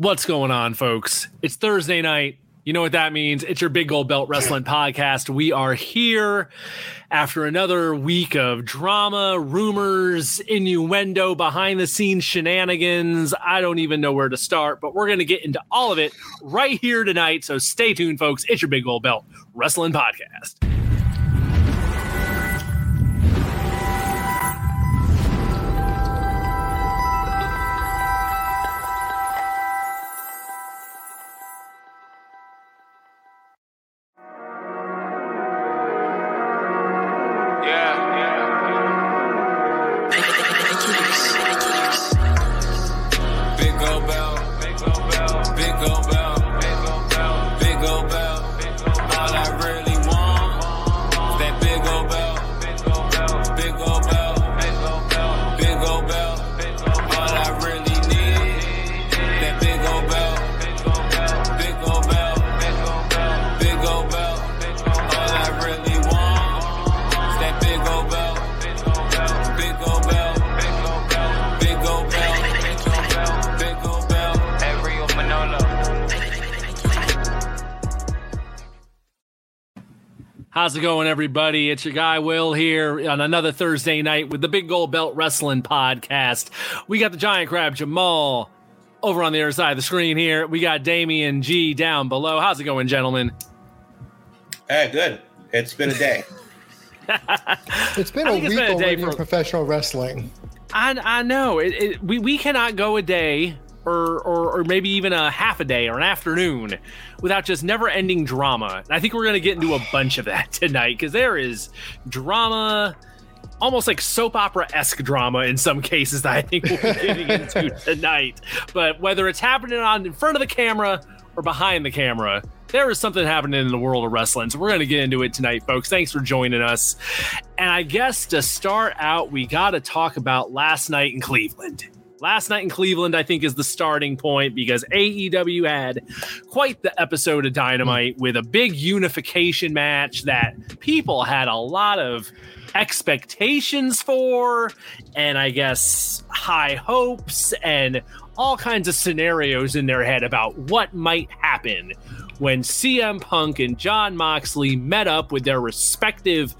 What's going on, folks? It's Thursday night. You know what that means. It's your Big Gold Belt Wrestling Podcast. We are here after another week of drama, rumors, innuendo, behind the scenes shenanigans. I don't even know where to start, but we're going to get into all of it right here tonight. So stay tuned, folks. It's your Big Gold Belt Wrestling Podcast. It going, everybody? It's your guy Will here on another Thursday night with the Big Gold Belt Wrestling Podcast. We got the Giant Crab Jamal over on the other side of the screen here. We got Damian G down below. How's it going, gentlemen? Hey, good. It's been a day. it's been a week been a already for... in professional wrestling. I, I know. It, it, we, we cannot go a day or, or, or maybe even a half a day or an afternoon without just never ending drama. And I think we're going to get into a bunch of that tonight because there is drama, almost like soap opera esque drama in some cases that I think we'll be getting into tonight. But whether it's happening on in front of the camera or behind the camera, there is something happening in the world of wrestling. So we're going to get into it tonight, folks. Thanks for joining us. And I guess to start out, we got to talk about last night in Cleveland last night in Cleveland, I think, is the starting point because AEW had quite the episode of Dynamite with a big unification match that people had a lot of expectations for, and I guess high hopes and all kinds of scenarios in their head about what might happen when CM Punk and Jon Moxley met up with their respective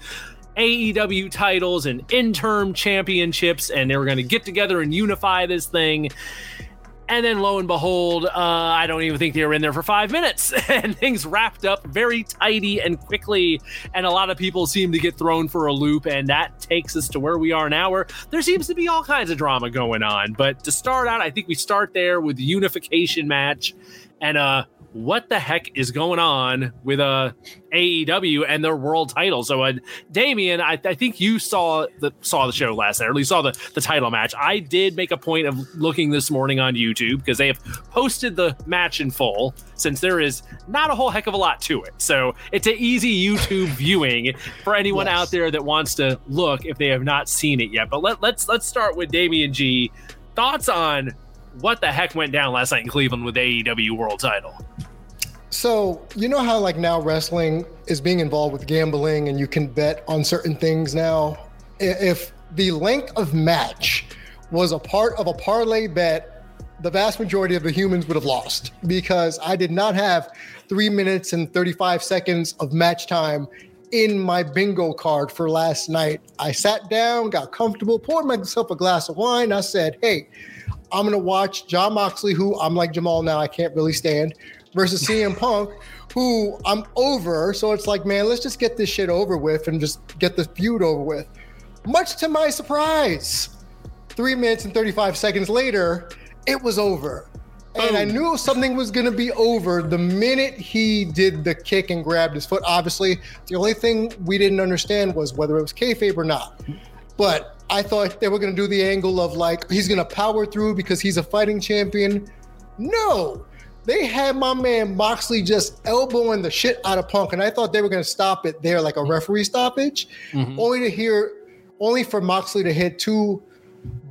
AEW titles and interim championships, and they were going to get together and unify this thing. And then lo and behold, uh, I don't even think they were in there for five minutes. and things wrapped up very tidy and quickly. And a lot of people seem to get thrown for a loop. And that takes us to where we are now, where there seems to be all kinds of drama going on. But to start out, I think we start there with the unification match. And uh, what the heck is going on with uh AEW and their world title. So, uh, Damian, I, I, think you saw the saw the show last night, or at least saw the, the title match. I did make a point of looking this morning on YouTube because they have posted the match in full. Since there is not a whole heck of a lot to it, so it's an easy YouTube viewing for anyone yes. out there that wants to look if they have not seen it yet. But let, let's let's start with Damian G. Thoughts on what the heck went down last night in Cleveland with AEW World Title? So, you know how like now wrestling is being involved with gambling and you can bet on certain things now? If the length of match was a part of a parlay bet, the vast majority of the humans would have lost because I did not have three minutes and 35 seconds of match time in my bingo card for last night. I sat down, got comfortable, poured myself a glass of wine. I said, hey, I'm going to watch Jon Moxley, who I'm like Jamal now, I can't really stand, versus CM Punk, who I'm over. So it's like, man, let's just get this shit over with and just get the feud over with. Much to my surprise, three minutes and 35 seconds later, it was over. And I knew something was going to be over the minute he did the kick and grabbed his foot. Obviously, the only thing we didn't understand was whether it was kayfabe or not. But I thought they were going to do the angle of like he's going to power through because he's a fighting champion. No, they had my man Moxley just elbowing the shit out of Punk, and I thought they were going to stop it there, like a referee stoppage, mm-hmm. only to hear, only for Moxley to hit two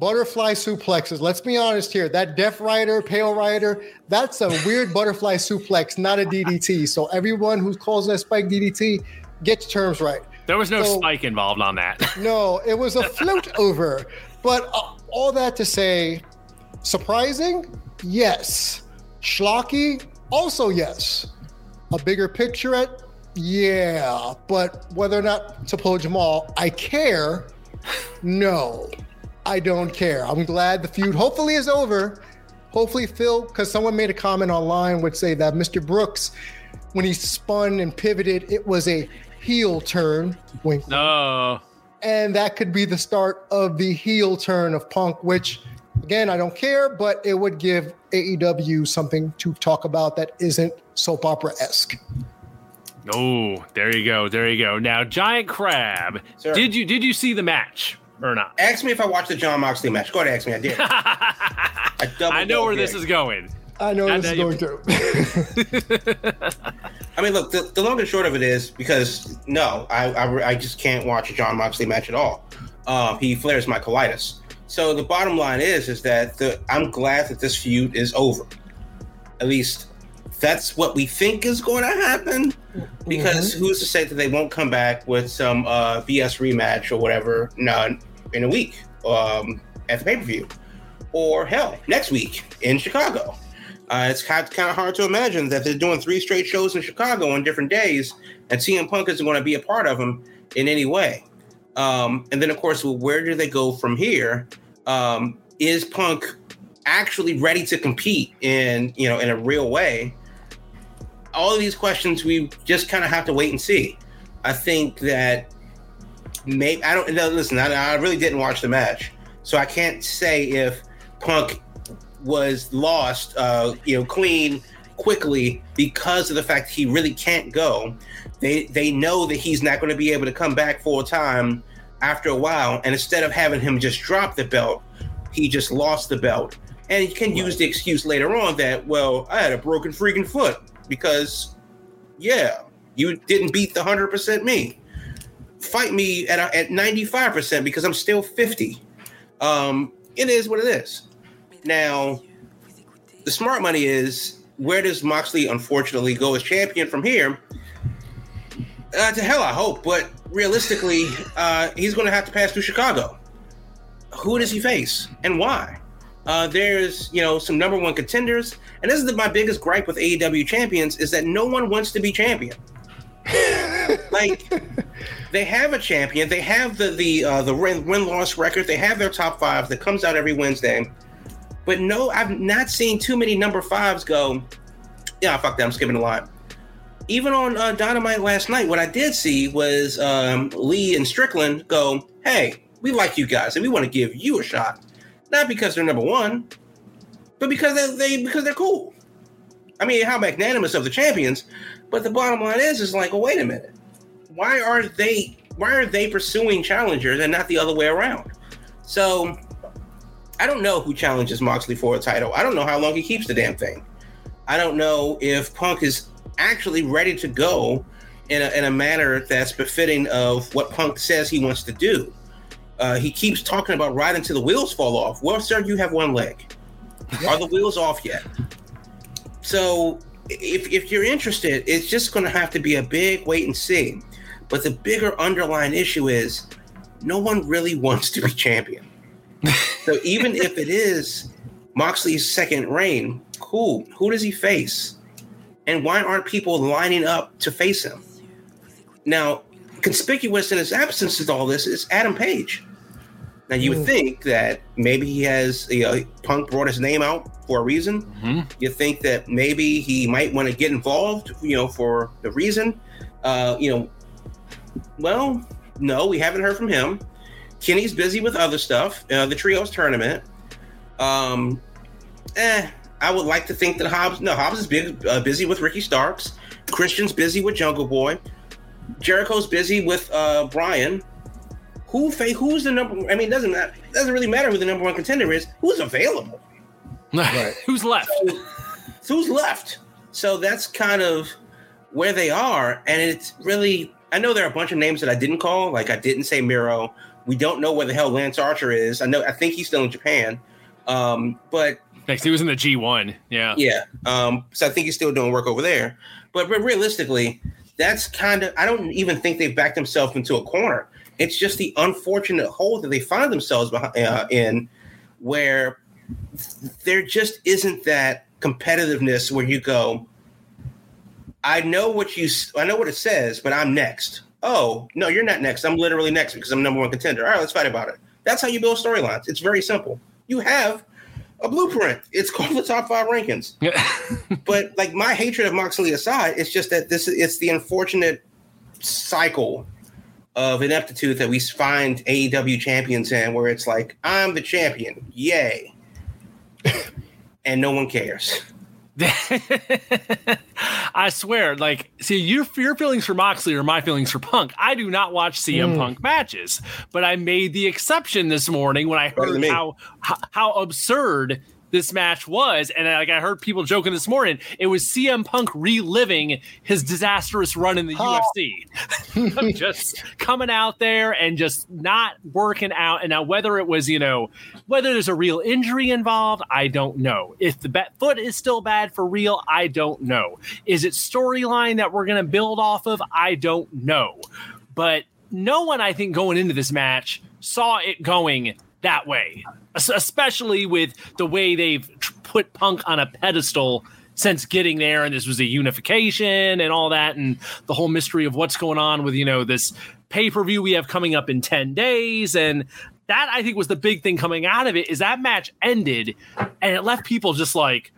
butterfly suplexes. Let's be honest here. That Death Rider, Pale Rider, that's a weird butterfly suplex, not a DDT. So everyone who calls that spike DDT, get your terms right. There was no so, spike involved on that. no, it was a float over. But uh, all that to say, surprising, yes schlocky, also yes. A bigger picture at yeah, but whether or not to pull Jamal, I care. No, I don't care. I'm glad the feud hopefully is over. Hopefully, Phil, because someone made a comment online would say that Mr. Brooks, when he spun and pivoted, it was a heel turn. Wink. No. And that could be the start of the heel turn of Punk, which again, I don't care, but it would give AEW something to talk about that isn't soap opera esque. Oh, there you go. There you go. Now, Giant Crab, Sir. did you did you see the match or not? Ask me if I watched the Jon Moxley match. Go ahead, and ask me. I did. I, I know where this is going. I know Not this is that going to. I mean, look, the, the long and short of it is because no, I, I, I just can't watch a Jon Moxley match at all. Um, he flares my colitis. So the bottom line is, is that the, I'm glad that this feud is over. At least that's what we think is going to happen. Because who's to say that they won't come back with some uh, BS rematch or whatever no, in a week um, at the pay per view, or hell, next week in Chicago. Uh, it's kind of hard to imagine that they're doing three straight shows in Chicago on different days, and CM Punk isn't going to be a part of them in any way. Um, and then, of course, well, where do they go from here? Um, is Punk actually ready to compete in you know in a real way? All of these questions we just kind of have to wait and see. I think that maybe I don't no, listen. I, I really didn't watch the match, so I can't say if Punk was lost, uh, you know, clean quickly because of the fact he really can't go. They they know that he's not going to be able to come back full time after a while, and instead of having him just drop the belt, he just lost the belt, and he can use the excuse later on that well, I had a broken freaking foot because, yeah, you didn't beat the hundred percent me. Fight me at a, at ninety five percent because I'm still fifty. Um, it is what it is. Now, the smart money is where does Moxley unfortunately go as champion from here? Uh, to hell, I hope, but realistically, uh, he's going to have to pass through Chicago. Who does he face and why? Uh, there's you know some number one contenders, and this is my biggest gripe with AEW champions is that no one wants to be champion. like they have a champion, they have the the uh, the win loss record, they have their top five that comes out every Wednesday. But no, I've not seen too many number fives go. Yeah, fuck that. I'm skipping a lot. Even on uh, Dynamite last night, what I did see was um, Lee and Strickland go, "Hey, we like you guys, and we want to give you a shot, not because they're number one, but because they, they because they're cool." I mean, how magnanimous of the champions, but the bottom line is, is like, well, wait a minute, why are they why are they pursuing challengers and not the other way around? So I don't know who challenges Moxley for a title. I don't know how long he keeps the damn thing. I don't know if Punk is actually ready to go in a, in a manner that's befitting of what Punk says he wants to do. Uh, he keeps talking about riding till the wheels fall off. Well, sir, you have one leg. Are the wheels off yet? So, if, if you're interested, it's just going to have to be a big wait and see. But the bigger underlying issue is no one really wants to be champion. So even if it is Moxley's second reign, cool. Who does he face? And why aren't people lining up to face him? Now, conspicuous in his absence of all this is Adam Page. Now you would think that maybe he has you know Punk brought his name out for a reason. Mhm. You think that maybe he might want to get involved, you know, for the reason. Uh, you know, well, no, we haven't heard from him. Kenny's busy with other stuff, uh, the trios tournament. Um, eh, I would like to think that Hobbs, no, Hobbs is big, uh, busy with Ricky Starks. Christian's busy with Jungle Boy. Jericho's busy with uh, Bryan. Who Who's the number? I mean, it doesn't matter. It doesn't really matter who the number one contender is. Who's available? Who's left? So who's left? So that's kind of where they are, and it's really. I know there are a bunch of names that I didn't call. Like I didn't say Miro. We don't know where the hell Lance Archer is. I know. I think he's still in Japan. Um, but Next, he was in the G1. Yeah. yeah, um, so I think he's still doing work over there. But re- realistically, that's kind of. I don't even think they've backed themselves into a corner. It's just the unfortunate hole that they find themselves behind, uh, in, where there just isn't that competitiveness where you go, I know what you, I know what it says, but I'm next. Oh no, you're not next. I'm literally next because I'm number one contender. All right, let's fight about it. That's how you build storylines. It's very simple. You have a blueprint. It's called the top five rankings. but like my hatred of Moxley aside, it's just that this it's the unfortunate cycle of ineptitude that we find AEW champions in, where it's like I'm the champion, yay, and no one cares. I swear, like, see, your your feelings for Moxley are my feelings for Punk. I do not watch CM mm. Punk matches, but I made the exception this morning when I heard how, how how absurd this match was. And like I heard people joking this morning, it was CM Punk reliving his disastrous run in the oh. UFC. just coming out there and just not working out. And now whether it was, you know, whether there's a real injury involved, I don't know. If the bat- foot is still bad for real, I don't know. Is it storyline that we're going to build off of? I don't know. But no one, I think, going into this match saw it going that way, especially with the way they've put Punk on a pedestal since getting there. And this was a unification and all that, and the whole mystery of what's going on with, you know, this pay per view we have coming up in 10 days. And that I think was the big thing coming out of it is that match ended and it left people just like,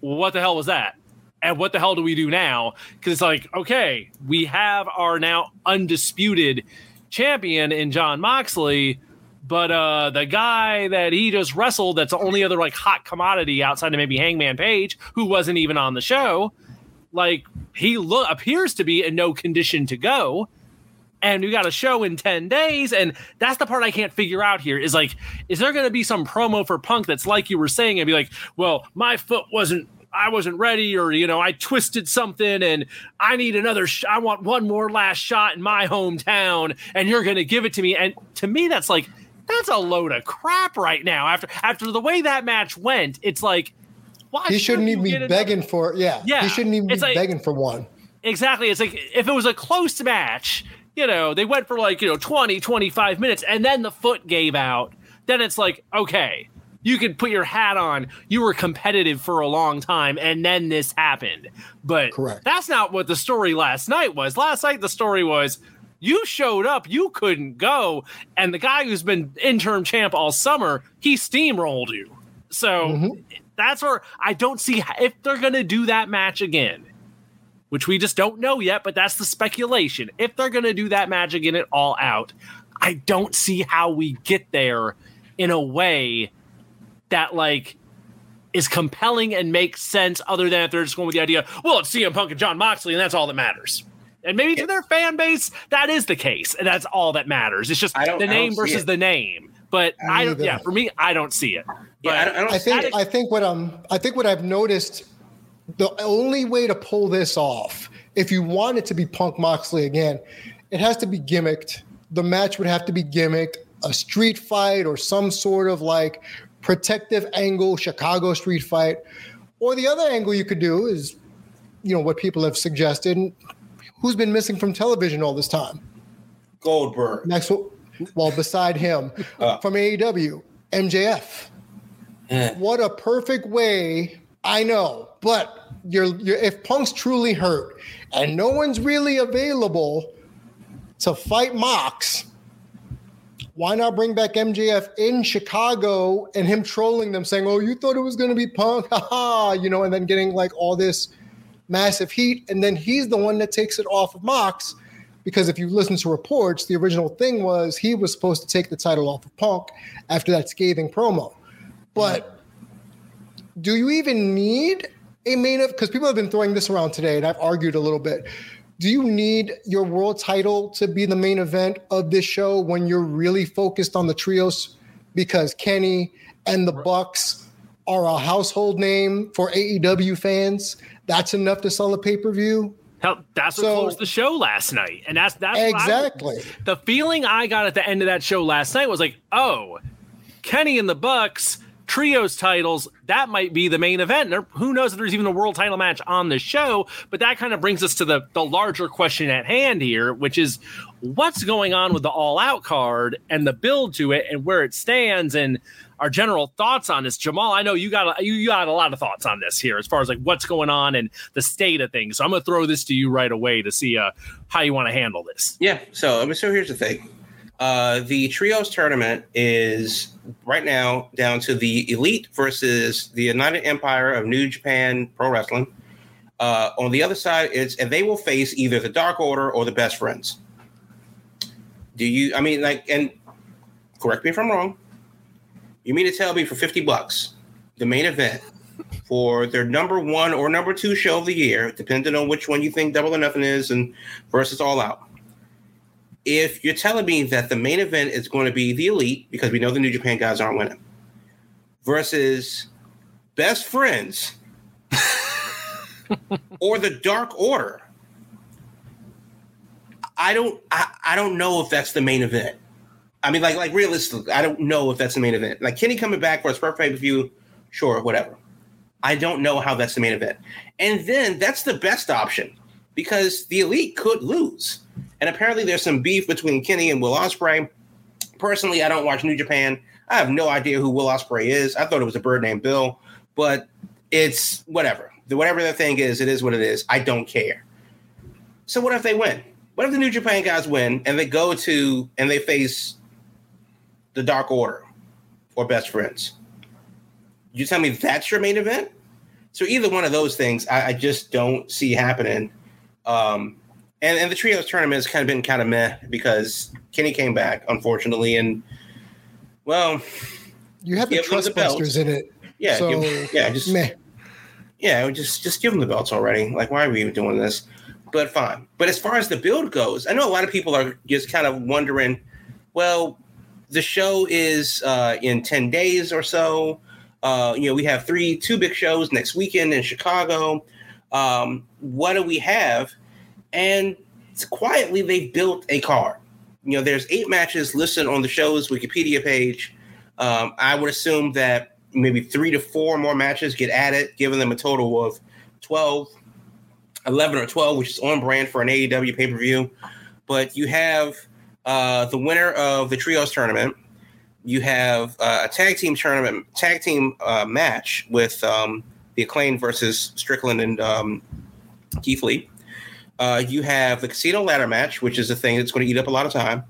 what the hell was that? And what the hell do we do now? Because it's like, okay, we have our now undisputed champion in Jon Moxley but uh, the guy that he just wrestled, that's the only other like hot commodity outside of maybe Hangman Page, who wasn't even on the show, like he look appears to be in no condition to go. And we got a show in 10 days. And that's the part I can't figure out here is like, is there going to be some promo for Punk that's like you were saying and be like, well, my foot wasn't I wasn't ready, or you know, I twisted something, and I need another. Sh- I want one more last shot in my hometown, and you're going to give it to me. And to me, that's like that's a load of crap right now. After after the way that match went, it's like why he shouldn't even be begging for yeah. Yeah. He shouldn't even be like, begging for one. Exactly. It's like if it was a close match, you know, they went for like, you know, 20, 25 minutes and then the foot gave out, then it's like, okay, you can put your hat on. You were competitive for a long time and then this happened. But Correct. that's not what the story last night was. Last night the story was you showed up, you couldn't go, and the guy who's been interim champ all summer, he steamrolled you. So mm-hmm. that's where I don't see if they're going to do that match again, which we just don't know yet, but that's the speculation. If they're going to do that match again at all out, I don't see how we get there in a way that like is compelling and makes sense other than if they're just going with the idea, well, it's CM Punk and Jon Moxley, and that's all that matters. And maybe to their fan base, that is the case. And that's all that matters. It's just the name versus the name. But I, I don't, yeah, for me, I don't see it. But yeah, I, don't, I, don't I think, I think what I'm, I think what I've noticed, the only way to pull this off, if you want it to be Punk Moxley again, it has to be gimmicked. The match would have to be gimmicked, a street fight or some sort of like protective angle, Chicago street fight. Or the other angle you could do is, you know, what people have suggested, who's been missing from television all this time? Goldberg. Next, well, beside him uh, from AEW, MJF. Eh. What a perfect way. I know, but you're, you're if Punk's truly hurt and no one's really available to fight Mox, why not bring back MJF in Chicago and him trolling them, saying, "Oh, you thought it was going to be Punk, haha," you know, and then getting like all this massive heat, and then he's the one that takes it off of Mox. Because if you listen to reports, the original thing was he was supposed to take the title off of Punk after that scathing promo. But do you even need a main event? Because people have been throwing this around today, and I've argued a little bit. Do you need your world title to be the main event of this show when you're really focused on the trios? Because Kenny and the Bucks are a household name for AEW fans that's enough to sell a pay per view. Hell, that's what closed the show last night, and that's that's exactly I, the feeling I got at the end of that show last night was like, oh, Kenny and the Bucks trios titles that might be the main event. There, who knows if there's even a world title match on the show? But that kind of brings us to the the larger question at hand here, which is what's going on with the All Out card and the build to it and where it stands. And our general thoughts on this. Jamal, I know you got a, you got a lot of thoughts on this here as far as like what's going on and the state of things. So I'm going to throw this to you right away to see uh, how you want to handle this. Yeah. So I mean, so here's the thing. Uh, the trios tournament is right now down to the elite versus the United Empire of New Japan Pro Wrestling. Uh, on the other side, it's and they will face either the Dark Order or the Best Friends. Do you? I mean, like, and correct me if I'm wrong. You mean to tell me for fifty bucks, the main event for their number one or number two show of the year, depending on which one you think Double or Nothing is, and versus All Out. If you're telling me that the main event is going to be the Elite, because we know the New Japan guys aren't winning, versus Best Friends or the Dark Order, I don't I, I don't know if that's the main event. I mean, like like realistically, I don't know if that's the main event. Like Kenny coming back for his first pay per view, sure, whatever. I don't know how that's the main event. And then that's the best option because the elite could lose. And apparently there's some beef between Kenny and Will Ospreay. Personally, I don't watch New Japan. I have no idea who Will Ospreay is. I thought it was a bird named Bill, but it's whatever. The whatever the thing is, it is what it is. I don't care. So what if they win? What if the New Japan guys win and they go to and they face the Dark Order or Best Friends? You tell me that's your main event? So either one of those things, I, I just don't see happening. Um, and and the trios tournament has kind of been kind of meh because Kenny came back, unfortunately, and well, you have the the Trustbusters in it. yeah, so give- yeah, just meh. yeah, just just give them the belts already. Like, why are we even doing this? But fine. But as far as the build goes, I know a lot of people are just kind of wondering. Well, the show is uh, in ten days or so. Uh, you know, we have three, two big shows next weekend in Chicago. Um, what do we have? And quietly, they've built a card. You know, there's eight matches listed on the show's Wikipedia page. Um, I would assume that maybe three to four more matches get added, giving them a total of 12, 11 or 12, which is on brand for an AEW pay per view. But you have uh, the winner of the Trios tournament. You have uh, a tag team tournament, tag team uh, match with um, the Acclaim versus Strickland and um, Keith Lee. Uh, you have the Casino Ladder match, which is a thing that's going to eat up a lot of time.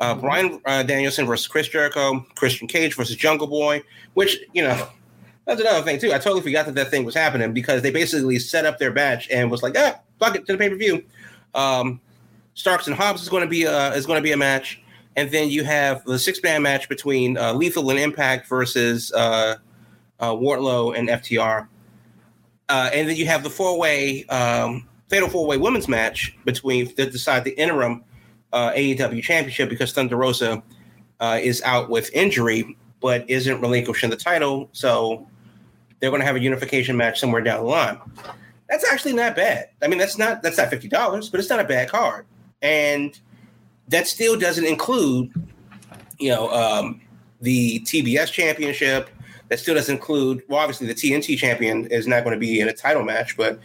Uh, Bryan Danielson versus Chris Jericho, Christian Cage versus Jungle Boy, which, you know, that's another thing, too. I totally forgot that that thing was happening because they basically set up their match and was like, ah, fuck it, to the pay per view. Um, Starks and Hobbs is going to be uh, is going to be a match, and then you have the six man match between uh, Lethal and Impact versus uh, uh, and FTR, uh, and then you have the four way um, fatal four way women's match between to decide the interim uh, AEW championship because Thunder Rosa is out with injury but isn't relinquishing the title, so they're going to have a unification match somewhere down the line. That's actually not bad. I mean, that's not that's not fifty dollars, but it's not a bad card, and that still doesn't include, you know, um, the TBS championship. That still doesn't include. Well, obviously, the TNT champion is not going to be in a title match, but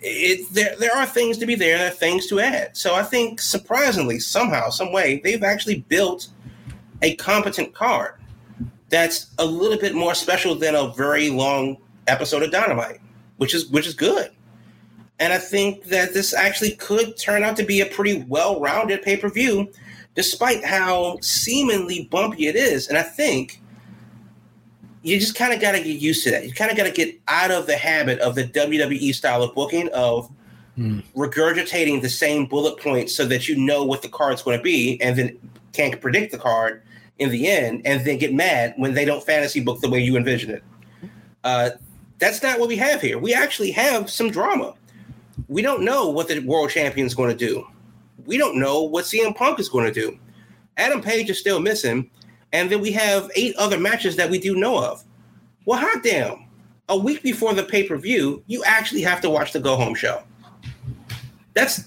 it there there are things to be there. There are things to add. So I think surprisingly, somehow, some way, they've actually built a competent card that's a little bit more special than a very long episode of Dynamite, which is which is good. And I think that this actually could turn out to be a pretty well-rounded pay-per-view, despite how seemingly bumpy it is. And I think you just kind of got to get used to that. You kind of got to get out of the habit of the WWE style of booking of regurgitating the same bullet points so that you know what the card's going to be, and then can't predict the card in the end, and then get mad when they don't fantasy book the way you envision it. Uh, that's not what we have here. We actually have some drama. We don't know what the world champion is going to do. We don't know what CM Punk is going to do. Adam Page is still missing, and then we have eight other matches that we do know of. Well, hot damn! A week before the pay per view, you actually have to watch the go home show. That's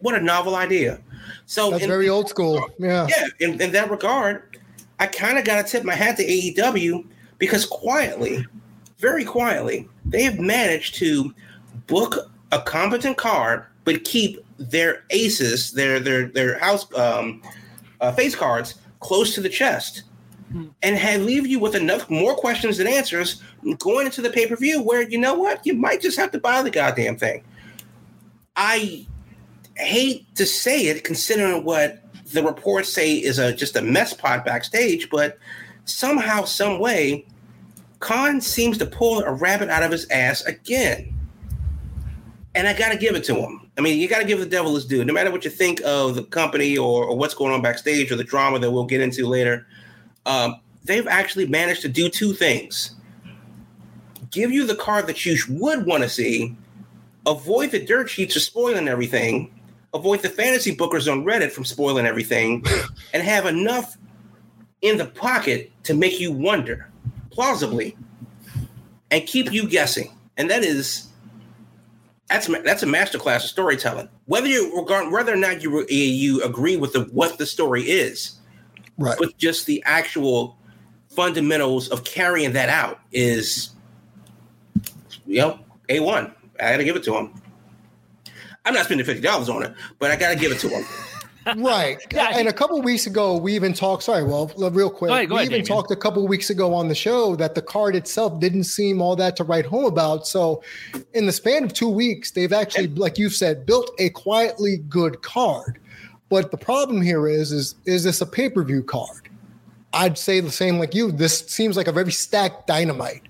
what a novel idea. So That's in- very old school. Yeah. yeah, in, in that regard, I kind of got to tip my hat to AEW because quietly, very quietly, they have managed to book a competent card, but keep their aces, their their their house um, uh, face cards close to the chest. and have, leave you with enough more questions than answers going into the pay per view where you know what you might just have to buy the goddamn thing. I hate to say it, considering what the reports say is a just a mess pot backstage, but somehow, some way, Khan seems to pull a rabbit out of his ass again. And I got to give it to him. I mean, you got to give the devil his due. No matter what you think of the company or, or what's going on backstage or the drama that we'll get into later, um, they've actually managed to do two things give you the card that you would want to see, avoid the dirt sheets of spoiling everything, avoid the fantasy bookers on Reddit from spoiling everything, and have enough in the pocket to make you wonder plausibly and keep you guessing. And that is that's that's a masterclass of storytelling. Whether you regard whether or not you you agree with the what the story is, right? But just the actual fundamentals of carrying that out is, you know, a one. I got to give it to him. I'm not spending fifty dollars on it, but I got to give it to him. Right. yeah, and a couple weeks ago, we even talked. Sorry, well, real quick, ahead, we ahead, even Damien. talked a couple weeks ago on the show that the card itself didn't seem all that to write home about. So, in the span of two weeks, they've actually, like you've said, built a quietly good card. But the problem here is, is is this a pay per view card? I'd say the same like you. This seems like a very stacked dynamite,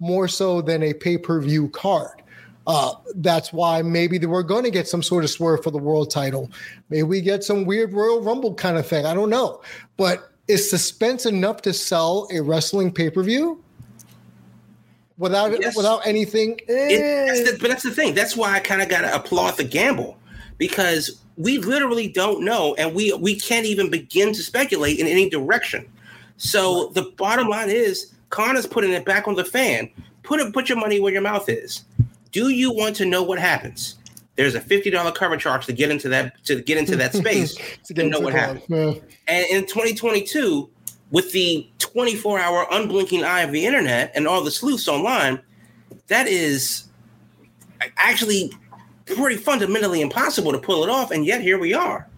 more so than a pay per view card. Uh, that's why maybe we're going to get some sort of swerve for the world title. Maybe we get some weird Royal Rumble kind of thing. I don't know. But is suspense enough to sell a wrestling pay per view without Yes. without anything? It, Eh. that's the, but that's the thing. That's why I kind of got to applaud the gamble because we literally don't know, and we we can't even begin to speculate in any direction. So the bottom line is, Khan is putting it back on the fan. Put it, put your money where your mouth is. Do you want to know what happens? There's a fifty dollar cover charge to get into that to get into that space To know what happened. Yeah. And in 2022, with the 24 hour unblinking eye of the internet and all the sleuths online, that is actually pretty fundamentally impossible to pull it off. And yet here we are.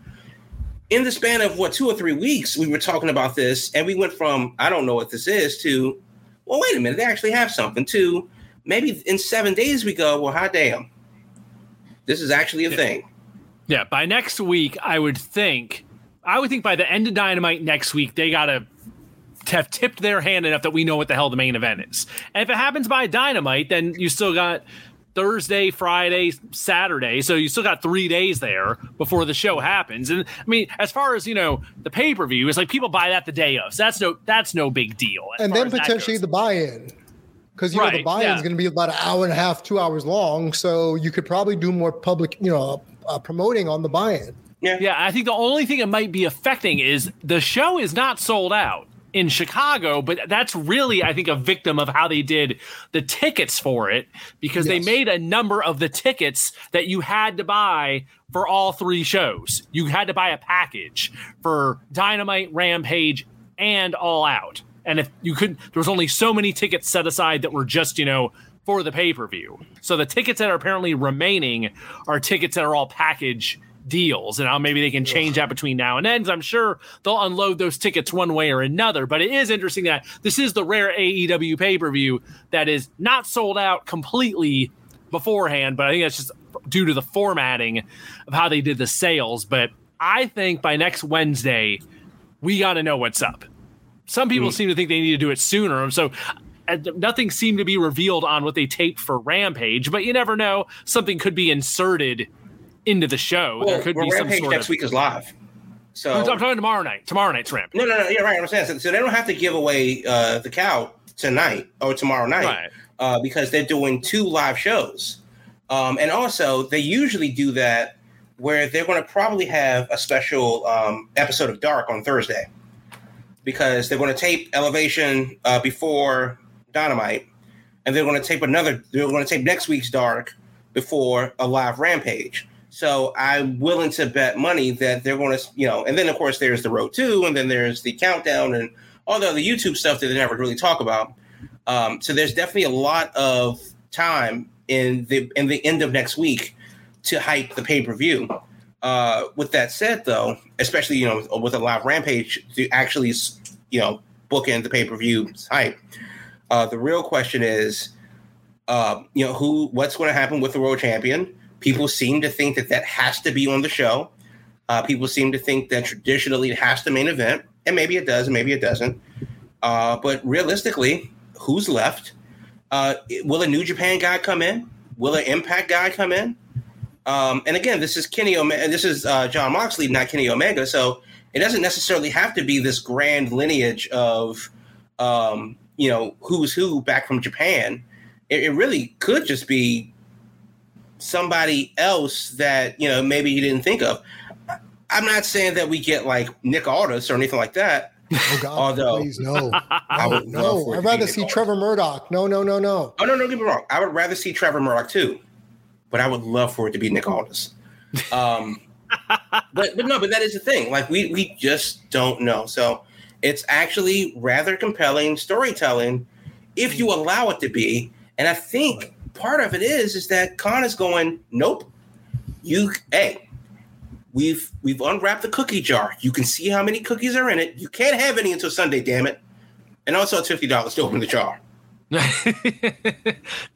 In the span of what, two or three weeks, we were talking about this, and we went from, I don't know what this is, to, well, wait a minute, they actually have something, to maybe in seven days we go, well, hot damn. This is actually a thing. Yeah, by next week, I would think, I would think by the end of Dynamite next week, they gotta have tipped their hand enough that we know what the hell the main event is. And if it happens by Dynamite, then you still got Thursday, Friday, Saturday, so you still got three days there before the show happens. And I mean, as far as you know, the pay per view is like people buy that the day of, so that's no that's no big deal. and then potentially the buy-in because you know the buy-in is going to be about an hour and a half two hours long so you could probably do more public you know uh, promoting on the buy-in Yeah, yeah. I think the only thing it might be affecting is the show is not sold out in Chicago, but that's really, I think, a victim of how they did the tickets for it because they made a number of the tickets that you had to buy for all three shows. You had to buy a package for Dynamite, Rampage, and All Out. And if you couldn't, there was only so many tickets set aside that were just, you know, for the pay per view. So the tickets that are apparently remaining are tickets that are all package deals. And now maybe they can change that between now and then. I'm sure they'll unload those tickets one way or another. But it is interesting that this is the rare AEW pay per view that is not sold out completely beforehand. But I think that's just due to the formatting of how they did the sales. But I think by next Wednesday, we got to know what's up. Some people seem to think they need to do it sooner. So uh, nothing seemed to be revealed on what they taped for Rampage, but you never know. Something could be inserted into the show. there Well, could well, be some Rampage sort next of. week is live. So I'm talking tomorrow night. Tomorrow night's Rampage. No, no, no. You're right. I'm saying so, so they don't have to give away uh, the cow tonight or tomorrow night Right. uh, because they're doing two live shows, um, and also they usually do that where they're going to probably have a special um, episode of Dark on Thursday because they're going to tape Elevation uh, before Dynamite, and they're going to tape another. They're going to tape next week's Dark before a live Rampage. So I'm willing to bet money that they're going to, you know, and then of course there's the road two, and then there's the countdown and all the other YouTube stuff that they never really talk about. Um, so there's definitely a lot of time in the in the end of next week to hype the pay per view. Uh, with that said, though, especially you know with a live rampage to actually you know bookend the pay per view hype. Uh, the real question is, uh, you know, who what's going to happen with the world champion? People seem to think that that has to be on the show. Uh, people seem to think that traditionally it has to main event, and maybe it does, and maybe it doesn't. Uh, but realistically, who's left? Will a New Japan guy come in? Will an Impact guy come in? Um, and again, this is Kenny Omega. This is uh, Jon Moxley, not Kenny Omega. So it doesn't necessarily have to be this grand lineage of, um, you know, who's who back from Japan. It, it, really could just be somebody else that you know maybe you didn't think of. I'm not saying that we get like Nick Aldis or anything like that. Oh God! Although, please no, I would no. I'd rather see Trevor Murdoch. No, no, no, no. Oh no, no, get me wrong. I would rather see Trevor Murdoch too but I would love for it to be Nick Aldis. Um, but but no, but that is the thing. Like we we just don't know. So it's actually rather compelling storytelling if you allow it to be. And I think part of it is is that Khan is going, nope. You hey, we've we've unwrapped the cookie jar. You can see how many cookies are in it. You can't have any until Sunday, damn it. And also it's fifty dollars to open the jar. the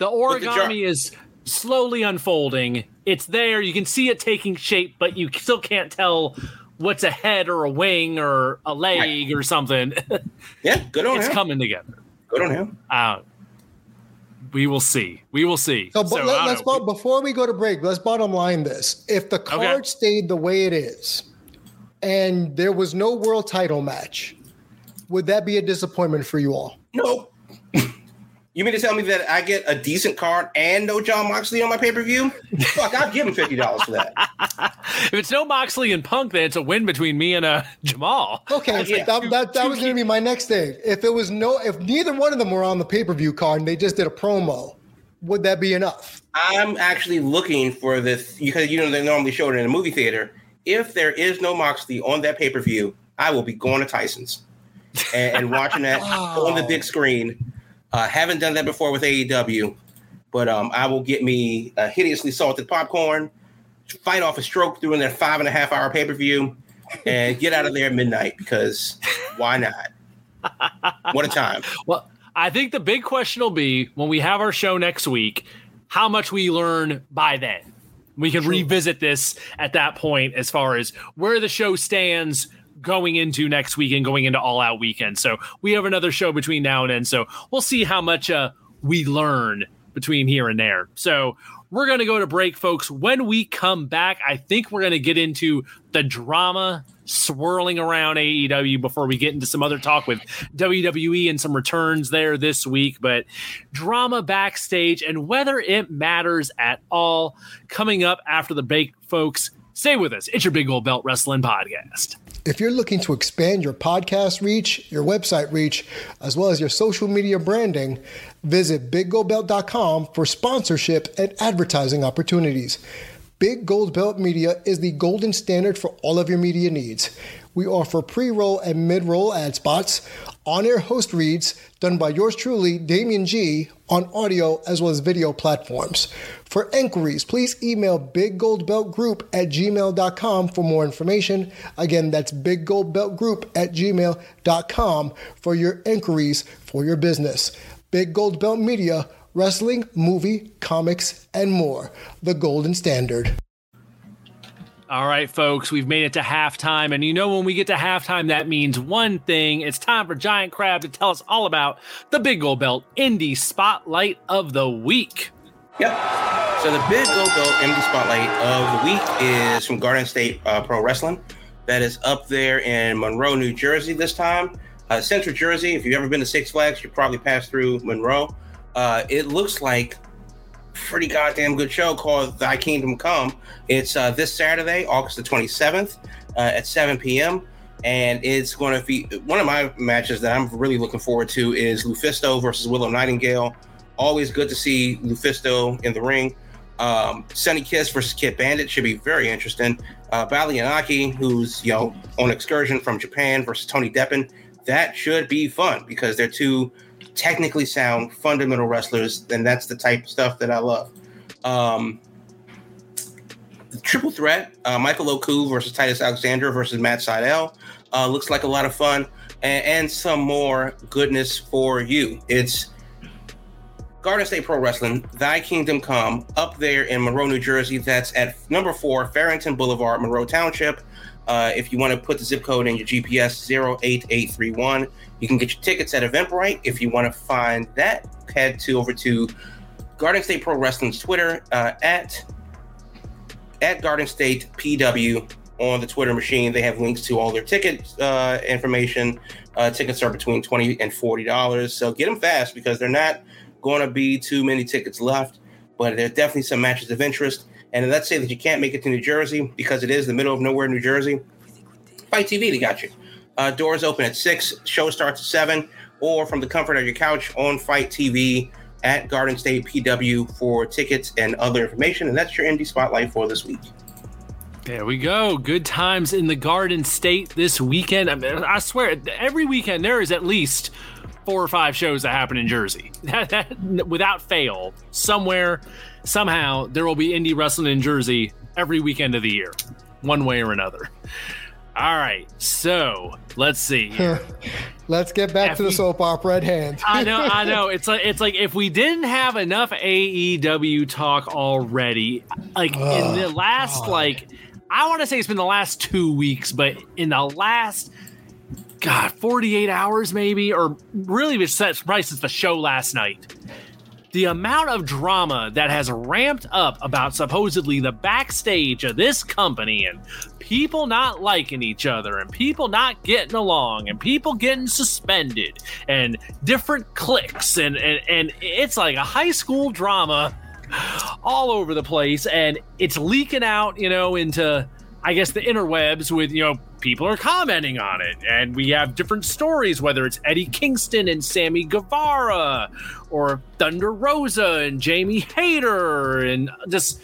origami the jar- is slowly unfolding. It's there. You can see it taking shape, but you still can't tell what's a head or a wing or a leg right. or something. Yeah, good on it's him. coming together. Good on him. Uh, we will see. We will see. So, so let, us before we go to break. Let's bottom line this: if the card okay. stayed the way it is, and there was no world title match, would that be a disappointment for you all? No. You mean to tell me that I get a decent card and no Jon Moxley on my pay per view? Fuck, I'd give him fifty dollars for that. if it's no Moxley and Punk, then it's a win between me and uh, Jamal. Okay, yeah. that, that, that was going to be my next thing. If it was no, if neither one of them were on the pay per view card and they just did a promo, would that be enough? I'm actually looking for this because you know they normally show it in a movie theater. If there is no Moxley on that pay per view, I will be going to Tyson's and, and watching that oh. on the big screen uh, haven't done that before with AEW, but um, I will get me a hideously salted popcorn, fight off a stroke during that five and a half hour pay per view, and get out of there at midnight because why not? what a time. Well, I think the big question will be when we have our show next week, how much we learn by then. We can True. revisit this at that point as far as where the show stands going into next week and going into all out weekend. So we have another show between now and then. So we'll see how much uh, we learn between here and there. So we're going to go to break, folks. When we come back, I think we're going to get into the drama swirling around AEW before we get into some other talk with WWE and some returns there this week. But drama backstage and whether it matters at all coming up after the break, folks. Stay with us. It's your Big Gold Belt Wrestling Podcast. If you're looking to expand your podcast reach, your website reach, as well as your social media branding, visit biggoldbelt.com for sponsorship and advertising opportunities. Big Gold Belt Media is the golden standard for all of your media needs. We offer pre roll and mid roll ad spots, on air host reads done by yours truly, Damien G, on audio as well as video platforms. For inquiries, please email biggoldbeltgroup at gmail.com for more information. Again, that's biggoldbeltgroup at gmail.com for your inquiries for your business. Big Gold Belt Media, wrestling, movie, comics, and more. The golden standard. All right, folks, we've made it to halftime. And you know, when we get to halftime, that means one thing. It's time for Giant Crab to tell us all about the Big Gold Belt Indie Spotlight of the Week. Yep. So the Big Gold Belt Indie Spotlight of the Week is from Garden State uh, Pro Wrestling. That is up there in Monroe, New Jersey this time. Uh, Central Jersey, if you've ever been to Six Flags, you probably passed through Monroe. Uh, it looks like pretty goddamn good show called Thy Kingdom Come. It's uh, this Saturday, August the 27th uh, at 7 p.m. And it's going to be one of my matches that I'm really looking forward to is Lufisto versus Willow Nightingale. Always good to see Lufisto in the ring. Um, Sonny Kiss versus Kid Bandit should be very interesting. Uh, Balianaki, who's you know on excursion from Japan versus Tony Deppen, that should be fun because they're two technically sound, fundamental wrestlers, and that's the type of stuff that I love. Um, triple threat, uh, Michael Oku versus Titus Alexander versus Matt Sydal, uh, looks like a lot of fun. and, and some more goodness for you. It's Garden State Pro Wrestling, Thy Kingdom Come, up there in Monroe, New Jersey. That's at number four, Farrington Boulevard, Monroe Township. Uh, if you want to put the zip code in your GPS 08831, you can get your tickets at Eventbrite. If you want to find that, head to over to Garden State Pro Wrestling's Twitter uh, at at Garden State PW on the Twitter machine. They have links to all their ticket uh, information. Uh, tickets are between twenty and forty dollars, so get them fast because they're not going to be too many tickets left. But there's definitely some matches of interest. And let's say that you can't make it to New Jersey because it is the middle of nowhere, New Jersey. FITE TV, they got you. Uh, doors open at six. Show starts at seven, or from the comfort of your couch on FITE TV at Garden State PW for tickets and other information. And that's your indie spotlight for this week. There we go. Good times in the Garden State this weekend. I, mean, I swear, every weekend there is at least four or five shows that happen in Jersey. Without fail, somewhere, somehow, there will be indie wrestling in Jersey every weekend of the year, one way or another. All right, so let's see. let's get back to the soap opera at hand. I know, I know. It's like it's like if we didn't have enough AEW talk already, like in the last God. like I want to say it's been the last two weeks, but in the last God, 48 hours maybe, or really probably since the show last night. The amount of drama that has ramped up about supposedly the backstage of this company and people not liking each other and people not getting along and people getting suspended and different cliques and, and, and it's like a high school drama all over the place and it's leaking out, you know, into I guess the interwebs with, you know, people are commenting on it. And we have different stories, whether it's Eddie Kingston and Sammy Guevara or Thunder Rosa and Jamie Hayter and just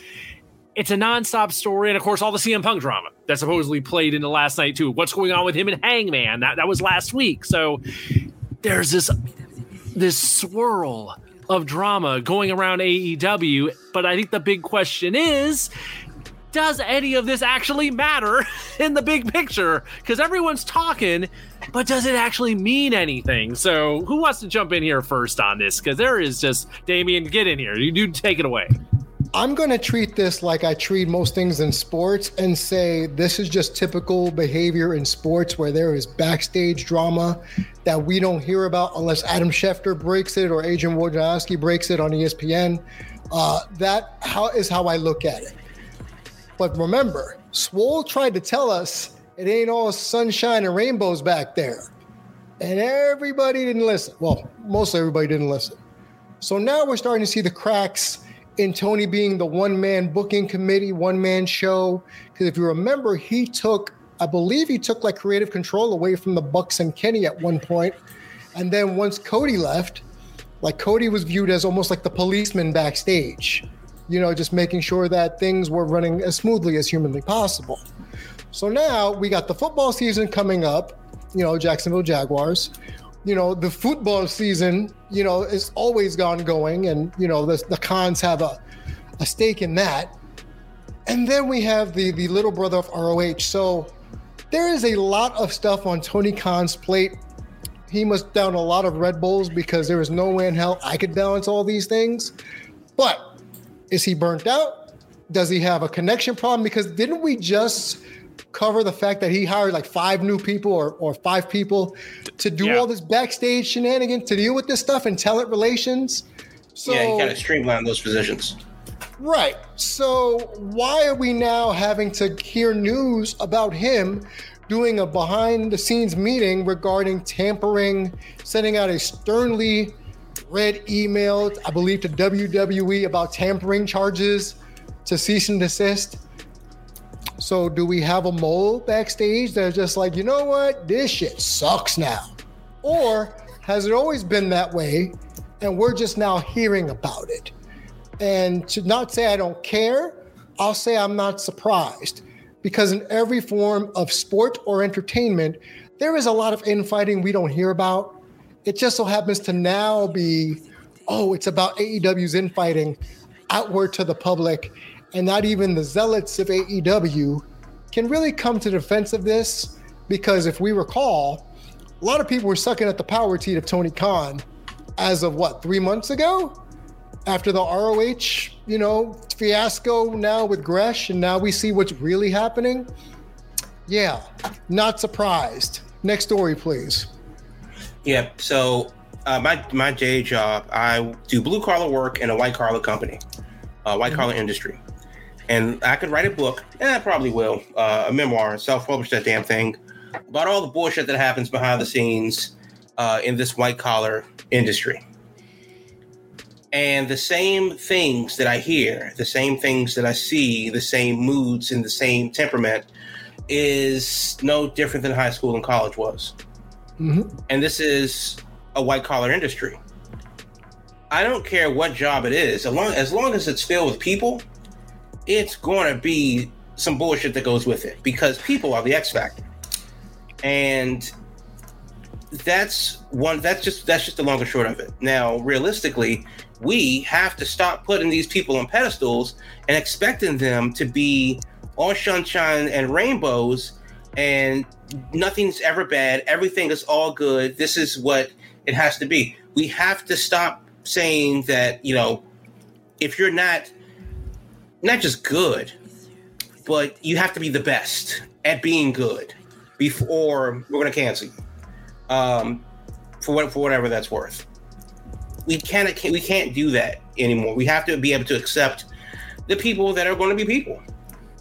it's a nonstop story. And of course, all the CM Punk drama that supposedly played into last night too. What's going on with him and Hangman? That that was last week. So there's this this swirl of drama going around AEW. But I think the big question is does any of this actually matter in the big picture? Because everyone's talking, but does it actually mean anything? So, who wants to jump in here first on this? Because there is just Damien, get in here. You do take it away. I'm going to treat this like I treat most things in sports and say this is just typical behavior in sports where there is backstage drama that we don't hear about unless Adam Schefter breaks it or Adrian Wojnarowski breaks it on ESPN. Uh, that how is how I look at it. But remember, Swole tried to tell us it ain't all sunshine and rainbows back there. And everybody didn't listen. Well, mostly everybody didn't listen. So now we're starting to see the cracks in Tony being the one man booking committee, one man show. Because if you remember, he took, I believe he took like creative control away from the Bucks and Kenny at one point. And then once Cody left, like Cody was viewed as almost like the policeman backstage you know, just making sure that things were running as smoothly as humanly possible. So now we got the football season coming up, you know, Jacksonville Jaguars. You know, the football season, you know, is always gone going, and, you know, the, the Khans have a, a stake in that. And then we have the, the little brother of ROH. So there is a lot of stuff on Tony Khan's plate. He must down a lot of Red Bulls because there is no way in hell I could balance all these things. But is he burnt out? Does he have a connection problem? Because didn't we just cover the fact that he hired like five new people or, or five people to do yeah. all this backstage shenanigans to deal with this stuff and talent relations? So, yeah, he kind of streamlined those positions. Right. So why are we now having to hear news about him doing a behind the scenes meeting regarding tampering, sending out a sternly read email, I believe, to WWE about tampering charges to cease and desist. So, do we have a mole backstage that's just like, you know what, this shit sucks now? Or has it always been that way and we're just now hearing about it? And to not say I don't care, I'll say I'm not surprised because in every form of sport or entertainment, there is a lot of infighting we don't hear about it just so happens to now be, oh, it's about AEW's infighting outward to the public, and not even the zealots of AEW can really come to defense of this because if we recall, a lot of people were sucking at the power teat of Tony Khan as of what, three months ago? After the ROH, you know, fiasco now with Gresh, and now we see what's really happening. Yeah, not surprised. Next story, please. Yeah. So uh, my my day job, I do blue collar work in a white collar company, uh, white collar mm-hmm. industry, and I could write a book, and I probably will, uh, a memoir, self publish that damn thing, about all the bullshit that happens behind the scenes uh, in this white collar industry. And the same things that I hear, the same things that I see, the same moods and the same temperament is no different than high school and college was. Mm-hmm. And this is a white collar industry. I don't care what job it is, as long, as long as it's filled with people, it's going to be some bullshit that goes with it because people are the X factor. And that's one that's just that's just the long and short of it. Now, realistically, we have to stop putting these people on pedestals and expecting them to be all sunshine and rainbows and nothing's ever bad. Everything is all good. This is what it has to be. We have to stop saying that, you know, if you're not not just good, but you have to be the best at being good before we're going to cancel you. Um, for what for whatever that's worth. We can't we can't do that anymore. We have to be able to accept the people that are going to be people.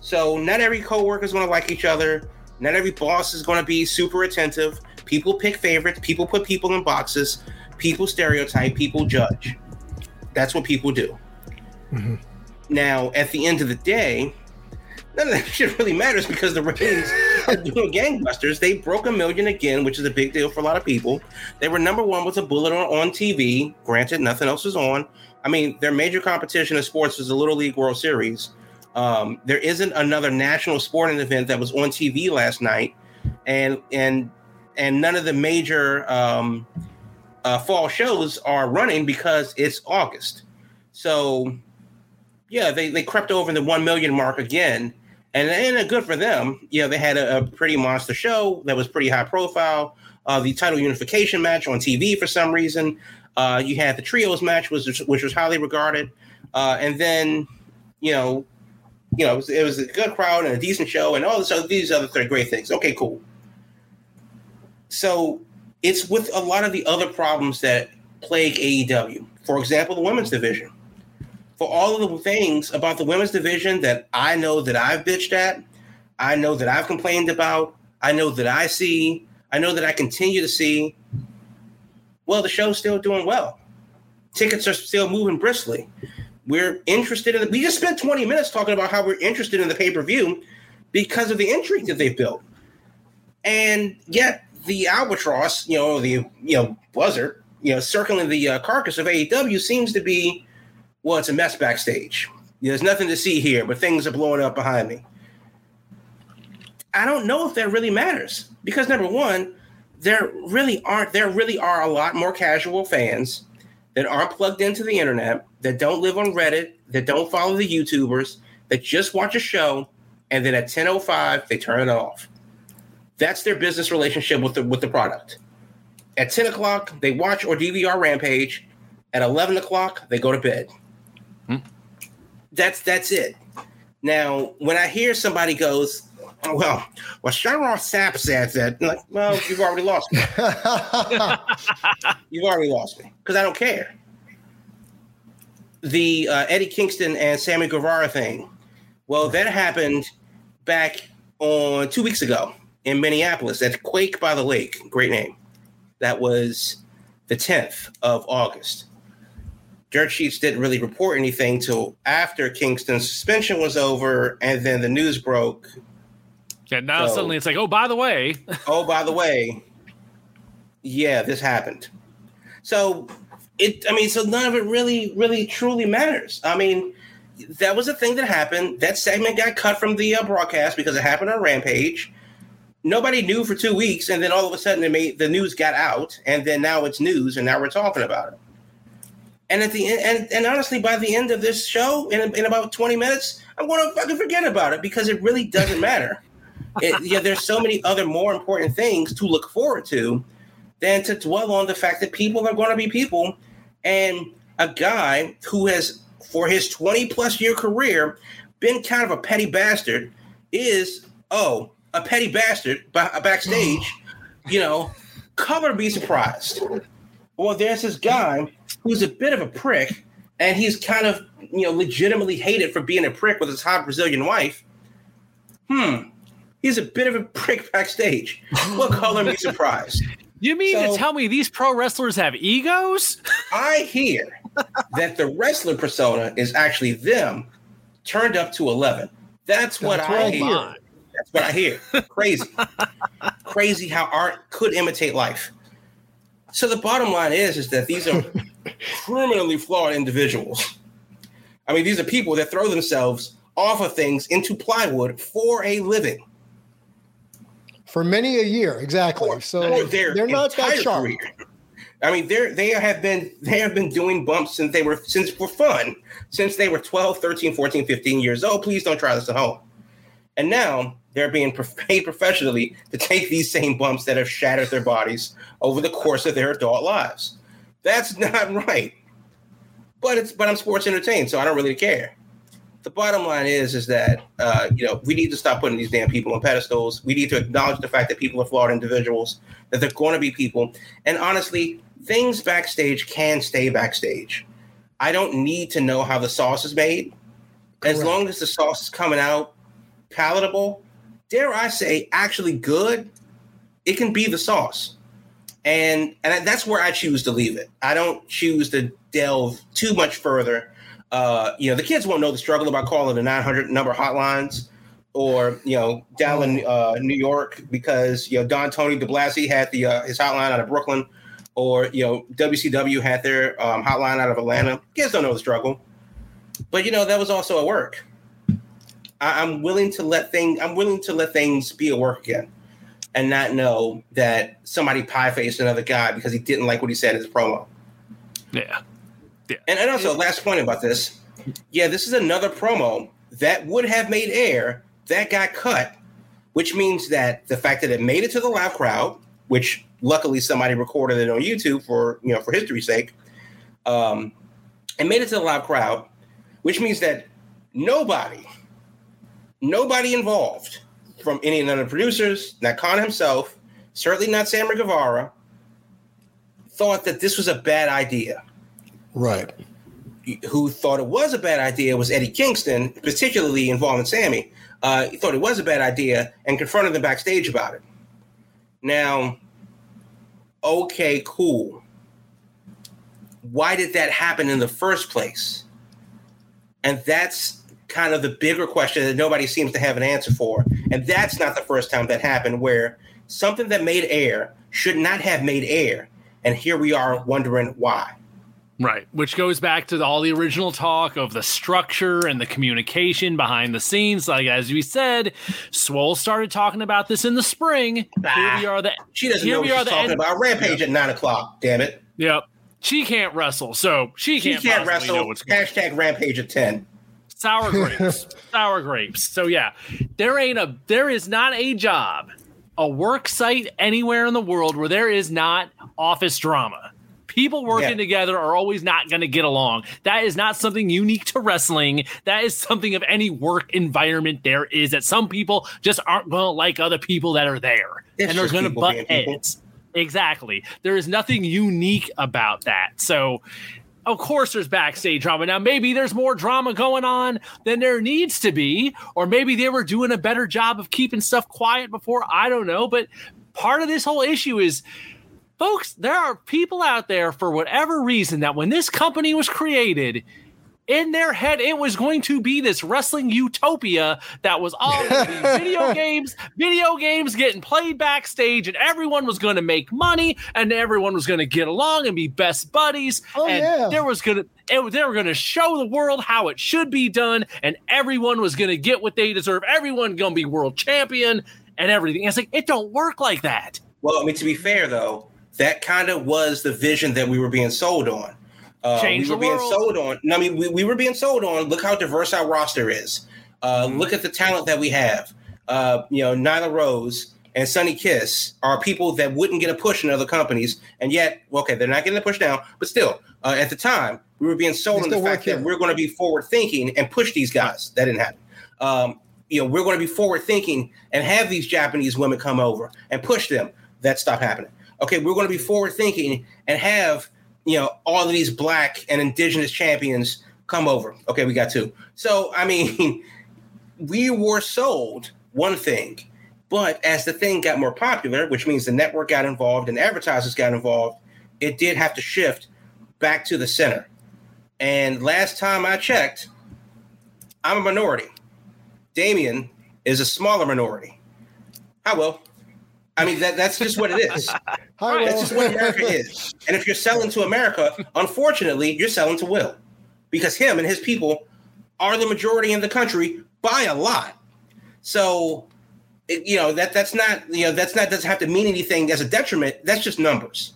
So not every coworker is going to like each other. Not every boss is going to be super attentive. People pick favorites. People put people in boxes. People stereotype. People judge. That's what people do. Mm-hmm. Now, at the end of the day, none of that shit really matters because the ratings are doing gangbusters. They broke a million again, which is a big deal for a lot of people. They were number one with a bullet on, on TV. Granted, nothing else was on. I mean, their major competition in sports was the Little League World Series, um, there isn't another national sporting event that was on TV last night, and and and none of the major um, uh, fall shows are running because it's August. So, yeah, they, they crept over the one million mark again, and and good for them. Yeah, they had a, a pretty monster show that was pretty high profile. Uh, the title unification match on TV for some reason. Uh, you had the trios match, which which was highly regarded, uh, and then you know you know, it was, it was, a good crowd and a decent show and all this these other three great things. Okay, cool. So it's with a lot of the other problems that plague AEW. For example, the women's division. For all of the things about the women's division that I know that I've bitched at, I know that I've complained about, I know that I see, I know that I continue to see. Well, the show's still doing well. Tickets are still moving briskly. We're interested in it. We just spent 20 minutes talking about how we're interested in the pay per view because of the intrigue that they've built. And yet, the albatross, you know, the you know buzzard, you know, circling the uh, carcass of AEW seems to be, well, it's a mess backstage. There's nothing to see here, but things are blowing up behind me. I don't know if that really matters because number one, there really aren't. There really are a lot more casual fans that aren't plugged into the internet, that don't live on Reddit, that don't follow the YouTubers, that just watch a show, and then at 10:05 they turn it off. That's their business relationship with the with the product. At 10 o'clock, they watch or DVR Rampage. At 11 o'clock, they go to bed. That's that's it. Now, when I hear somebody goes, oh, well, well, Sean Sapp said that, like, well, you've already lost me. you've already lost me because I don't care. The uh, Eddie Kingston and Sammy Guevara thing, well, that happened back on two weeks ago in Minneapolis at Quake by the Lake. Great name. That was the 10th of August. Dirt Sheets didn't really report anything till after Kingston's suspension was over, and then the news broke yeah, now so, suddenly it's like, oh, by the way. oh, by the way, yeah, this happened. So it, I mean, so none of it really, really, truly matters. I mean, that was a thing that happened. That segment got cut from the uh, broadcast because it happened on Rampage. Nobody knew for two weeks, and then all of a sudden, it made the news got out, and then now it's news, and now we're talking about it. And at the end, and, and honestly, by the end of this show, in, in about twenty minutes, I'm going to fucking forget about it because it really doesn't matter it, yeah, there's so many other more important things to look forward to than to dwell on the fact that people are going to be people. And a guy who has, for his 20 plus year career, been kind of a petty bastard is, oh, a petty bastard backstage, you know, cover to be surprised. Well, there's this guy who's a bit of a prick, and he's kind of, you know, legitimately hated for being a prick with his hot Brazilian wife. Hmm. He's a bit of a prick backstage. What color me surprised? You mean so, to tell me these pro wrestlers have egos? I hear that the wrestler persona is actually them turned up to 11. That's what That's I hear. That's what I hear. Crazy. Crazy how art could imitate life. So the bottom line is is that these are criminally flawed individuals. I mean, these are people that throw themselves off of things into plywood for a living. For many a year, exactly. For, so they're not that sharp. Career. I mean, they they have been they have been doing bumps since they were since for fun, since they were 12, 13, 14, 15 years old. Please don't try this at home. And now they're being paid professionally to take these same bumps that have shattered their bodies over the course of their adult lives. That's not right. But it's but I'm sports entertained, so I don't really care. The bottom line is is that uh, you know we need to stop putting these damn people on pedestals. We need to acknowledge the fact that people are flawed individuals, that they're going to be people, and honestly, things backstage can stay backstage. I don't need to know how the sauce is made. Correct. As long as the sauce is coming out palatable, dare I say, actually good, it can be the sauce. And and that's where I choose to leave it. I don't choose to delve too much further. Uh, you know, the kids won't know the struggle about calling the 900 number hotlines or, you know, down in uh, New York because, you know, Don Tony DeBlasi had the uh, his hotline out of Brooklyn or, you know, WCW had their um, hotline out of Atlanta. Kids don't know the struggle. But, you know, that was also a work. I, am willing to let things. I'm willing to let things be a work again, and not know that somebody pie faced another guy because he didn't like what he said in his promo. Yeah, yeah. And, and also, last point about this. Yeah, this is another promo that would have made air that got cut, which means that the fact that it made it to the live crowd, which luckily somebody recorded it on YouTube for you know for history's sake, um, it made it to the live crowd, which means that nobody nobody involved from any of the producers, not Khan himself, certainly not Sammy Guevara, thought that this was a bad idea. Right. Who thought it was a bad idea was Eddie Kingston, particularly involving Sammy. Uh, he thought it was a bad idea and confronted them backstage about it. Now, okay, cool. Why did that happen in the first place? And that's kind of the bigger question that nobody seems to have an answer for. And that's not the first time that happened where something that made air should not have made air. And here we are wondering why. Right, which goes back to the, all the original talk of the structure and the communication behind the scenes. Like as we said, Swole started talking about this in the spring. Ah, here we are. The she doesn't know what we she's talking end- about. Rampage at nine o'clock. Damn it. Yep. She can't wrestle, so she can't. She can't wrestle. Hashtag Rampage at ten sour grapes, sour grapes. So yeah, there ain't a there is not a job, a work site anywhere in the world where there is not office drama. People working yeah. together are always not going to get along. That is not something unique to wrestling. That is something of any work environment there is. That some people just aren't going to like other people that are there, it's and they're going to butt heads. Exactly. There is nothing unique about that. So of course there's backstage drama. Now, maybe there's more drama going on than there needs to be, or maybe they were doing a better job of keeping stuff quiet before. I don't know. But part of this whole issue is, folks, there are people out there for whatever reason that when this company was created, in their head it was going to be this wrestling utopia that was all video games video games getting played backstage and everyone was going to make money and everyone was going to get along and be best buddies. Oh, and yeah. there was going to they were going to show the world how it should be done and everyone was going to get what they deserve. Everyone going to be world champion and everything. And it's like it don't work like that. Well i mean to be fair though that kind of was the vision that we were being sold on uh, Change we were being sold on. I mean, we, we were being sold on. Look how diverse our roster is. Uh, mm-hmm. Look at the talent that we have. Uh, you know, Nyla Rose and Sonny Kiss are people that wouldn't get a push in other companies, and yet, okay, they're not getting a push now, but still, uh, at the time, we were being sold on the fact that we're going to be forward thinking and push these guys. That didn't happen. Um, you know, we're going to be forward thinking and have these Japanese women come over and push them. That stopped happening. Okay, we're going to be forward thinking and have you know all of these black and indigenous champions come over. Okay, we got two. So I mean, we were sold one thing, but as the thing got more popular, which means the network got involved and advertisers got involved, it did have to shift back to the center. And last time I checked, I'm a minority. Damien is a smaller minority. How well? I mean, that, that's just what it is. Hi, that's just what America is. And if you're selling to America, unfortunately, you're selling to Will because him and his people are the majority in the country by a lot. So, it, you know that that's not you know that's not doesn't have to mean anything as a detriment. That's just numbers.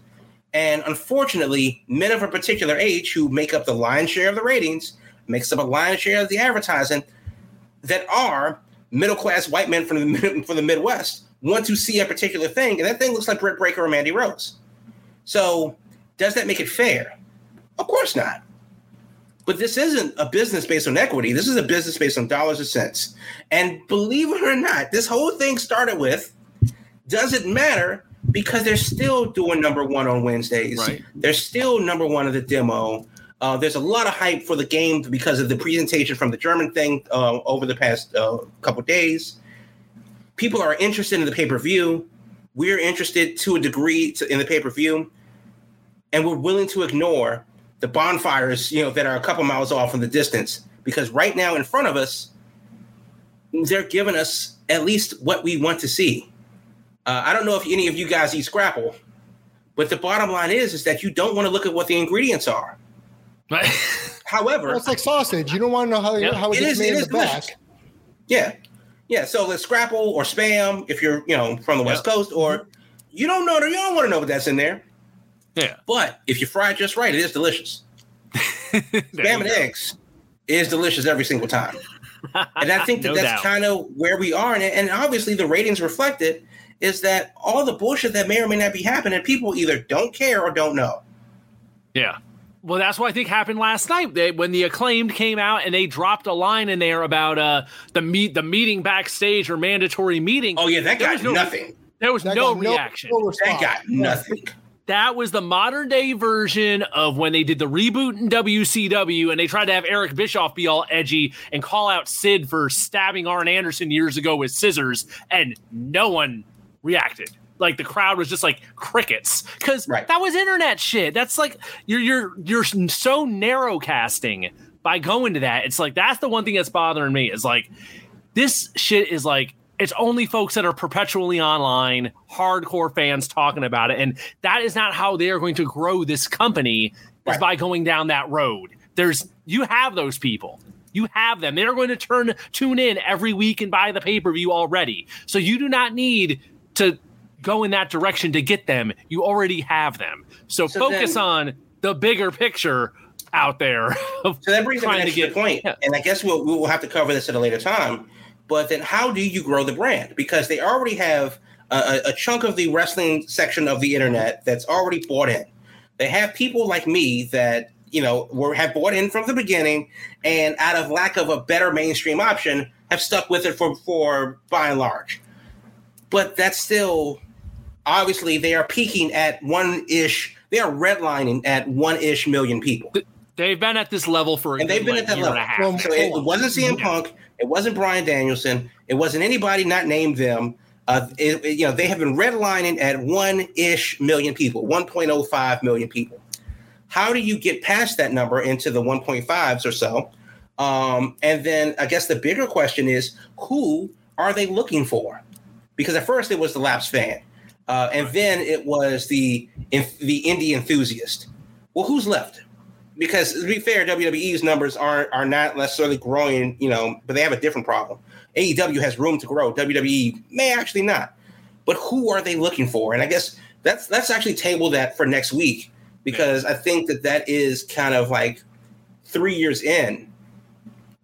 And unfortunately, men of a particular age who make up the lion's share of the ratings, makes up a lion's share of the advertising, that are middle class white men from the from the Midwest want to see a particular thing, and that thing looks like Britt Baker or Mandy Rose. So, does that make it fair? Of course not. But this isn't a business based on equity. This is a business based on dollars and cents. And believe it or not, this whole thing started with doesn't matter because they're still doing number one on Wednesdays. Right. They're still number one of the demo. Uh, there's a lot of hype for the game because of the presentation from the German thing uh, over the past uh, couple days. People are interested in the pay per view. We're interested to a degree to, in the pay per view, and we're willing to ignore the bonfires, you know, that are a couple miles off in the distance, because right now in front of us, they're giving us at least what we want to see. Uh, I don't know if any of you guys eat Scrapple, but the bottom line is is that you don't want to look at what the ingredients are. However, well, it's like sausage. You don't want to know how, yeah. how it, it gets made it in the back. Yeah, yeah. So the Scrapple or Spam, if you're you know from the West Coast, or you don't know, you don't want to know what that's in there. Yeah. But if you fry it just right, it is delicious. Spam and eggs is delicious every single time. And I think that no that's kind of where we are. And, and obviously, the ratings reflect it is that all the bullshit that may or may not be happening, people either don't care or don't know. Yeah. Well, that's what I think happened last night. They, when the acclaimed came out and they dropped a line in there about uh, the meet the meeting backstage or mandatory meeting. Oh yeah, that got no, nothing. There was that no reaction. No that got nothing that was the modern day version of when they did the reboot in WCW and they tried to have Eric Bischoff be all edgy and call out Sid for stabbing Arn Anderson years ago with scissors, and no one reacted. Like the crowd was just like crickets because right. that was internet shit. That's like you're you're you're so narrow casting by going to that. It's like that's the one thing that's bothering me is like this shit is like it's only folks that are perpetually online, hardcore fans talking about it. And that is not how they are going to grow this company right. is by going down that road. There's you have those people. You have them. They're going to turn tune in every week and buy the pay-per-view already. So you do not need to go in that direction to get them. You already have them. So, so focus then, on the bigger picture out there. so that brings me to get point. Yeah. And I guess we'll we'll have to cover this at a later time but then how do you grow the brand? Because they already have a, a chunk of the wrestling section of the internet that's already bought in. They have people like me that you know were have bought in from the beginning, and out of lack of a better mainstream option, have stuck with it for for by and large. But that's still obviously they are peaking at one ish. They are redlining at one ish million people. They've been at this level for and they've been like at that level. So it wasn't CM Punk. It wasn't Bryan Danielson. It wasn't anybody not named them. Uh, it, it, you know, they have been redlining at one ish million people, 1.05 million people. How do you get past that number into the 1.5s or so? Um, and then I guess the bigger question is who are they looking for? Because at first it was the Laps fan, uh, and then it was the the indie enthusiast. Well, who's left? because to be fair, WWE's numbers aren't are not necessarily growing, you know, but they have a different problem. AEW has room to grow. WWE may actually not. But who are they looking for? And I guess that's let's actually table that for next week because I think that that is kind of like three years in.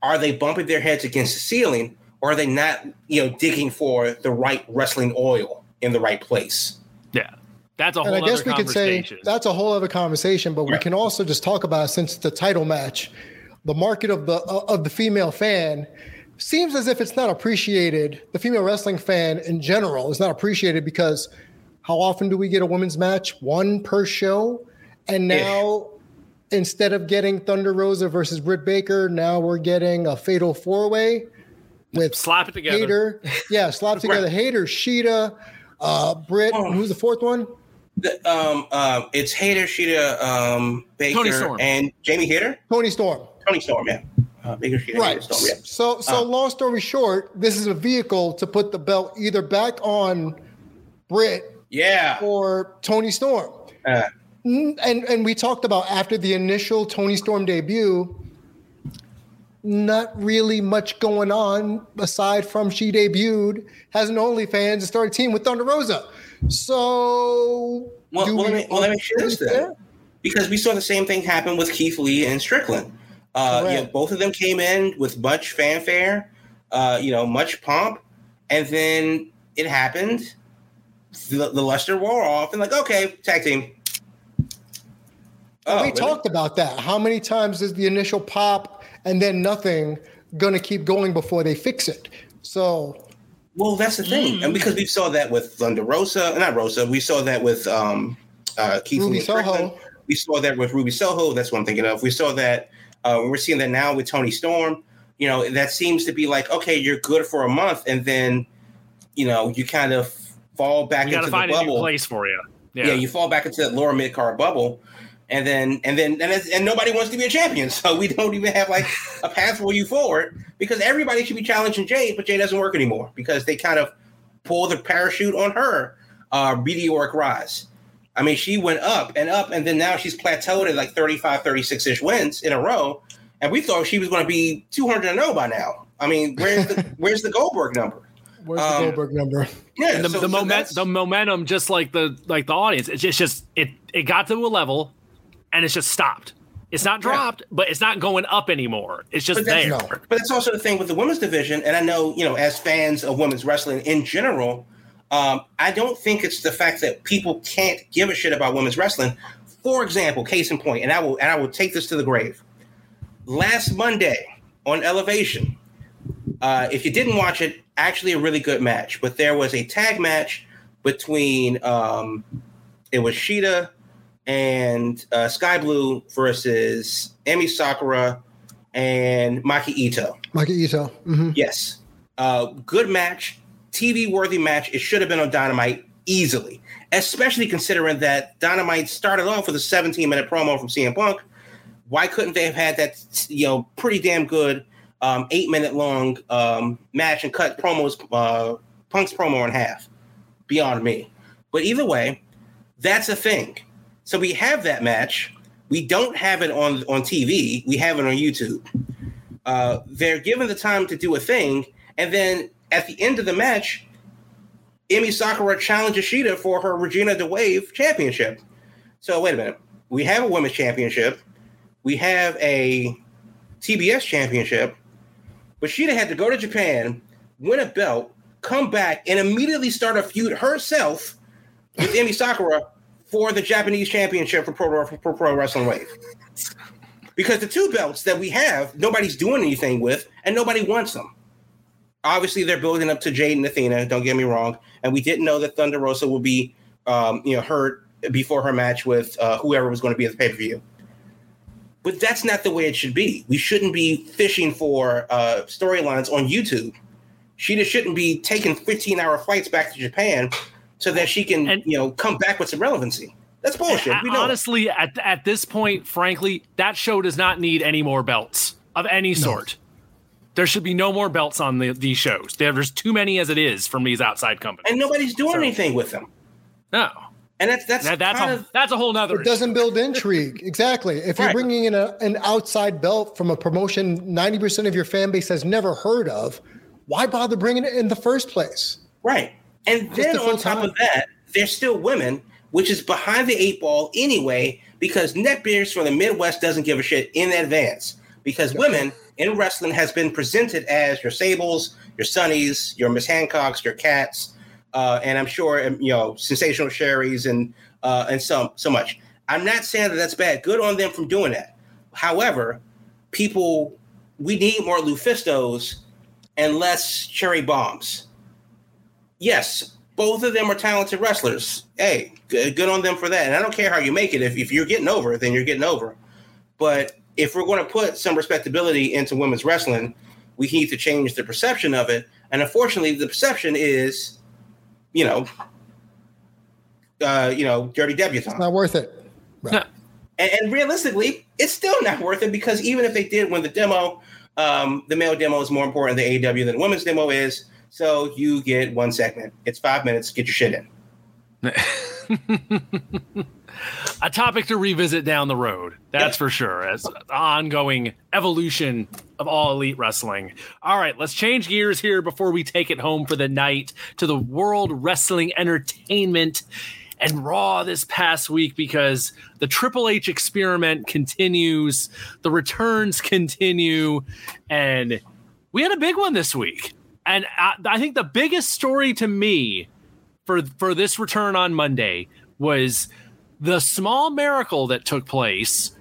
Are they bumping their heads against the ceiling, or are they not, you know, digging for the right wrestling oil? In the right place. Yeah. That's a whole and I guess we could say that's a whole other conversation, but we can also just talk about since the title match, the market of the uh, of the female fan seems as if it's not appreciated. The female wrestling fan in general is not appreciated because how often do we get a women's match? One per show, and Ish. now instead of getting Thunder Rosa versus Britt Baker, now we're getting a fatal four way with Slap it together. Hayter. Yeah, slap together Hayter, Shida, uh, Britt. Oh. Who's the fourth one? The, um, um, it's Hayter, Shida, um, Baker, Toni Storm. and Jamie Hayter. Toni Storm. Toni Storm, yeah. Uh, Baker, Shida, Right. Storm, yeah. So, so Uh. long story short, this is a vehicle to put the belt either back on Britt Yeah. or Toni Storm. Uh, And and we talked about after the initial Toni Storm debut, not really much going on aside from she debuted, has an OnlyFans, and started a team with Thunder Rosa. So, well, well, we- let me, well, let me share this then. Because we saw the same thing happen with Keith Lee and Strickland. Uh, you know, both of them came in with much fanfare, uh, you know, much pomp, and then it happened. The, the luster wore off, and like, okay, tag team. Oh, we really? talked about that. How many times does the initial pop and then nothing going to keep going before they fix it? So, Well, that's the thing, and because we saw that with Thunder Rosa, not Rosa, we saw that with um, uh, Keith Ruby Lee and Strickland. Soho. We saw that with Ruby Soho. That's what I'm thinking of. We saw that. Uh, we're seeing that now with Toni Storm. You know, that seems to be like, okay, you're good for a month, and then, you know, you kind of fall back We got into to the find a new bubble. place for you. Yeah. Yeah. you fall back into that lower mid card bubble, and then and then and, and nobody wants to be a champion, so we don't even have like a path for you forward because everybody should be challenging Jade, but Jade doesn't work anymore because they kind of pull the parachute on her uh, meteoric rise. I mean, she went up and up, and then now she's plateaued at like 35, 36 ish wins in a row, and we thought she was going to be 200 and 0 by now. I mean, where's the where's the Goldberg number? where's Um, the Goldberg number? Yeah, the, so- the so moment the momentum just like the like the audience it's just, just it it got to a level and it's just stopped it's not dropped but it's not going up anymore it's just But there No. But that's also the thing with the women's division, and I know you know as fans of women's wrestling in general, um, I don't think it's the fact that people can't give a shit about women's wrestling. For example, case in point, and I will and I will take this to the grave. Last Monday on Elevation, uh, if you didn't watch it, actually a really good match. But there was a tag match between um, it was Shida and uh, Sky Blue versus Emi Sakura and Maki Ito. Maki Ito. hmm Yes. Uh, good match, TV worthy match. It should have been on Dynamite easily, especially considering that Dynamite started off with a 17 minute promo from CM Punk. Why couldn't they have had that, you know, pretty damn good um, eight minute long um, match and cut promos, uh, Punk's promo in half? Beyond me. But either way, that's a thing. So we have that match. We don't have it on on TV. We have it on YouTube. Uh, they're given the time to do a thing, and then at the end of the match, Emi Sakura challenges Shida for her Regina di WAVE championship. So wait a minute. We have a women's championship. We have a TBS championship. But Shida had to go to Japan, win a belt, come back, and immediately start a feud herself with Emi Sakura for the Japanese championship for Pro, for Pro Wrestling Wave. Because the two belts that we have, nobody's doing anything with, and nobody wants them. Obviously, they're building up to Jade and Athena. Don't get me wrong, and we didn't know that Thunder Rosa would be, um, you know, hurt before her match with uh, whoever was going to be at the pay per view. But that's not the way it should be. We shouldn't be fishing for uh, storylines on YouTube. She just shouldn't be taking 15 hour flights back to Japan so that she can, And- you know, come back with some relevancy. That's bullshit. We know. it. honestly at, at this point frankly that show does not need any more belts of any sort there should be no more belts on the, these shows there's too many as it is from these outside companies and nobody's doing So- anything with them. no And that's that's that, that's kind a of that's a whole nother It doesn't build intrigue. exactly. If you're bringing in a, an outside belt from a promotion 90% of your fan base has never heard of, why bother bringing it in the first place? right. And Just then full on top time. of that, they're still women, which is behind the eight ball anyway, because Netbeards from the Midwest doesn't give a shit in advance. Because women in wrestling has been presented as your Sables, your Sunnies, your Miss Hancocks, your Cats, uh, and I'm sure um, you know sensational Sherri's and uh, and so so much. I'm not saying that that's bad. Good on them from doing that. However, people, we need more Lufistos and less cherry bombs. Yes, both of them are talented wrestlers. Hey, good, good on them for that. And I don't care how you make it. If, if you're getting over, then you're getting over. But if we're going to put some respectability into women's wrestling, we need to change the perception of it. And unfortunately, the perception is, you know, uh, you know, dirty debutante. It's not worth it. Right. and, and, realistically, it's still not worth it because even if they did win the demo, um, the male demo is more important than the AEW than the women's demo is. So you get one segment. It's five minutes. Get your shit in. a topic to revisit down the road. That's for sure. As ongoing evolution of all elite wrestling. All right, let's change gears here before we take it home for the night to the World Wrestling Entertainment and Raw this past week because the Triple H experiment continues, the returns continue, and we had a big one this week. And I, I think the biggest story to me for for this return on Monday was the small miracle that took place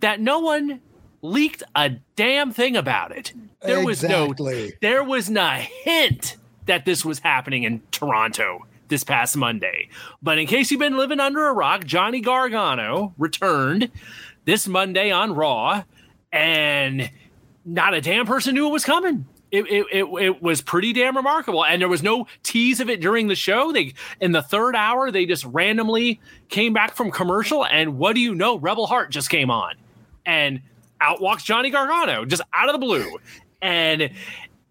that no one leaked a damn thing about it. There exactly. was no there was not a hint that this was happening in Toronto this past Monday. But in case you've been living under a rock, Johnny Gargano returned this Monday on Raw, and not a damn person knew it was coming. It, it, it, it, was pretty damn remarkable. And there was no tease of it during the show. They in the third hour, they just randomly came back from commercial, and what do you know? Rebel Heart just came on. And out walks Johnny Gargano, just out of the blue. And in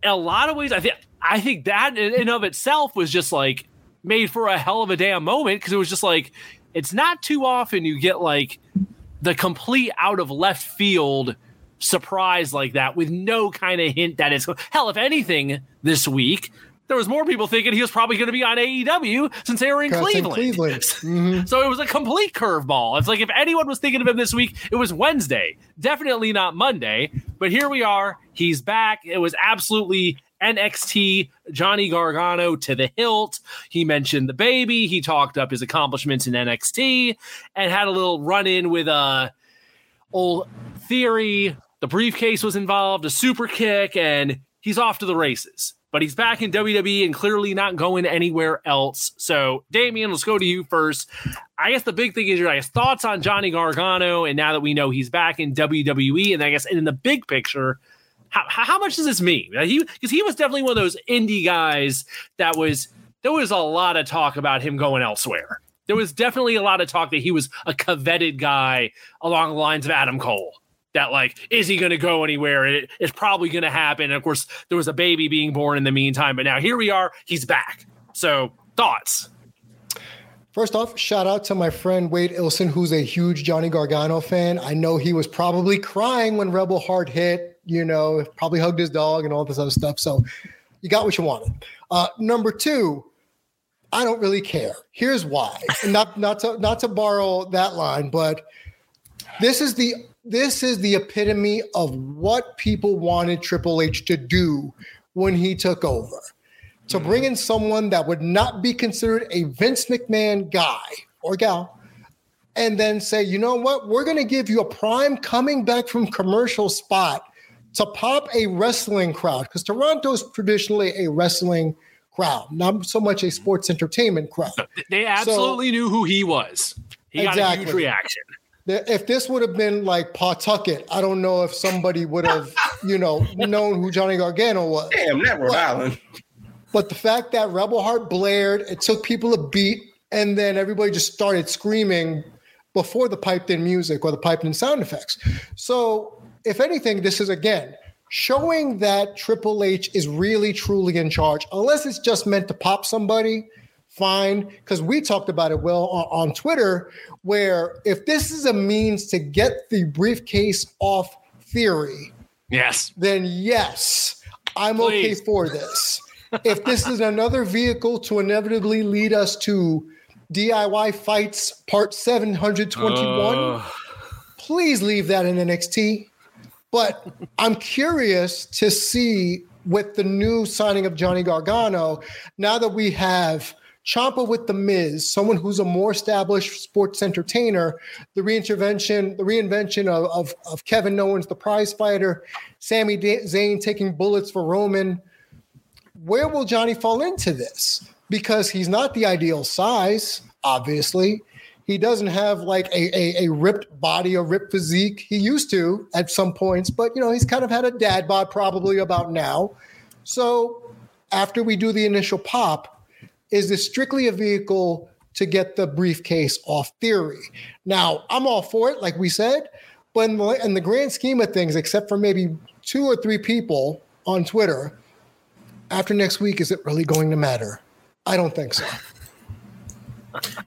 a lot of ways, I think I think that in and of itself was just like made for a hell of a damn moment because it was just like it's not too often you get like the complete out of left field surprise like that with no kind of hint that it's hell if anything this week there was more people thinking he was probably going to be on AEW since they were in Cleveland. Cleveland. Mm-hmm. so it was a complete curveball. It's like if anyone was thinking of him this week, it was Wednesday. Definitely not Monday. But here we are. He's back. It was absolutely NXT Johnny Gargano to the hilt. He mentioned the baby. He talked up his accomplishments in NXT and had a little run in with a uh, old theory. The briefcase was involved, a super kick, and he's off to the races. But he's back in WWE and clearly not going anywhere else. So, Damien, let's go to you first. I guess the big thing is your guys' thoughts on Johnny Gargano, and now that we know he's back in WWE, and I guess in the big picture, how, how much does this mean? He because he was definitely one of those indie guys that was there was a lot of talk about him going elsewhere. There was definitely a lot of talk that he was a coveted guy along the lines of Adam Cole. That like, is he going to go anywhere? It, it's probably going to happen. And of course, there was a baby being born in the meantime, but now here we are. He's back. So thoughts. First off, shout out to my friend Wade Ilson, who's a huge Johnny Gargano fan. I know he was probably crying when Rebel Heart hit you know, probably hugged his dog and all this other stuff. So you got what you wanted. Uh, number two, I don't really care. Here's why. Not not to not to borrow that line, but this is the this is the epitome of what people wanted Triple H to do when he took over. To mm-hmm. bring in someone that would not be considered a Vince McMahon guy or gal, and then say, you know what, we're going to give you a prime coming back from commercial spot to pop a wrestling crowd because Toronto's traditionally a wrestling crowd, not so much a sports entertainment crowd. They absolutely so, knew who he was. He exactly. got a huge reaction. If this would have been like Pawtucket, I don't know if somebody would have, you know, known who Johnny Gargano was. Damn, that Rhode Island. But the fact that Rebel Heart blared, it took people a beat, and then everybody just started screaming before the piped in music or the piped in sound effects. So if anything, this is again showing that Triple H is really truly in charge, unless it's just meant to pop somebody. Fine, because we talked about it well on, on Twitter, where if this is a means to get the briefcase off theory, yes, then yes, I'm Please. okay for this. if this is another vehicle to inevitably lead us to DIY fights part 721, uh. please leave that in NXT. But I'm curious to see with the new signing of Johnny Gargano, now that we have Ciampa with the Miz, someone who's a more established sports entertainer, the reintervention, the reinvention of, of, of Kevin Owens, the prize fighter, Sami Zayn taking bullets for Roman. Where will Johnny fall into this? Because he's not the ideal size, obviously. He doesn't have like a, a, a ripped body, a ripped physique. He used to at some points, but you know, he's kind of had a dad bod probably about now. So after we do the initial pop, is this strictly a vehicle to get the briefcase off theory? Now, I'm all for it, like we said, but in the, in the grand scheme of things, except for maybe two or three people on Twitter, after next week, is it really going to matter? I don't think so.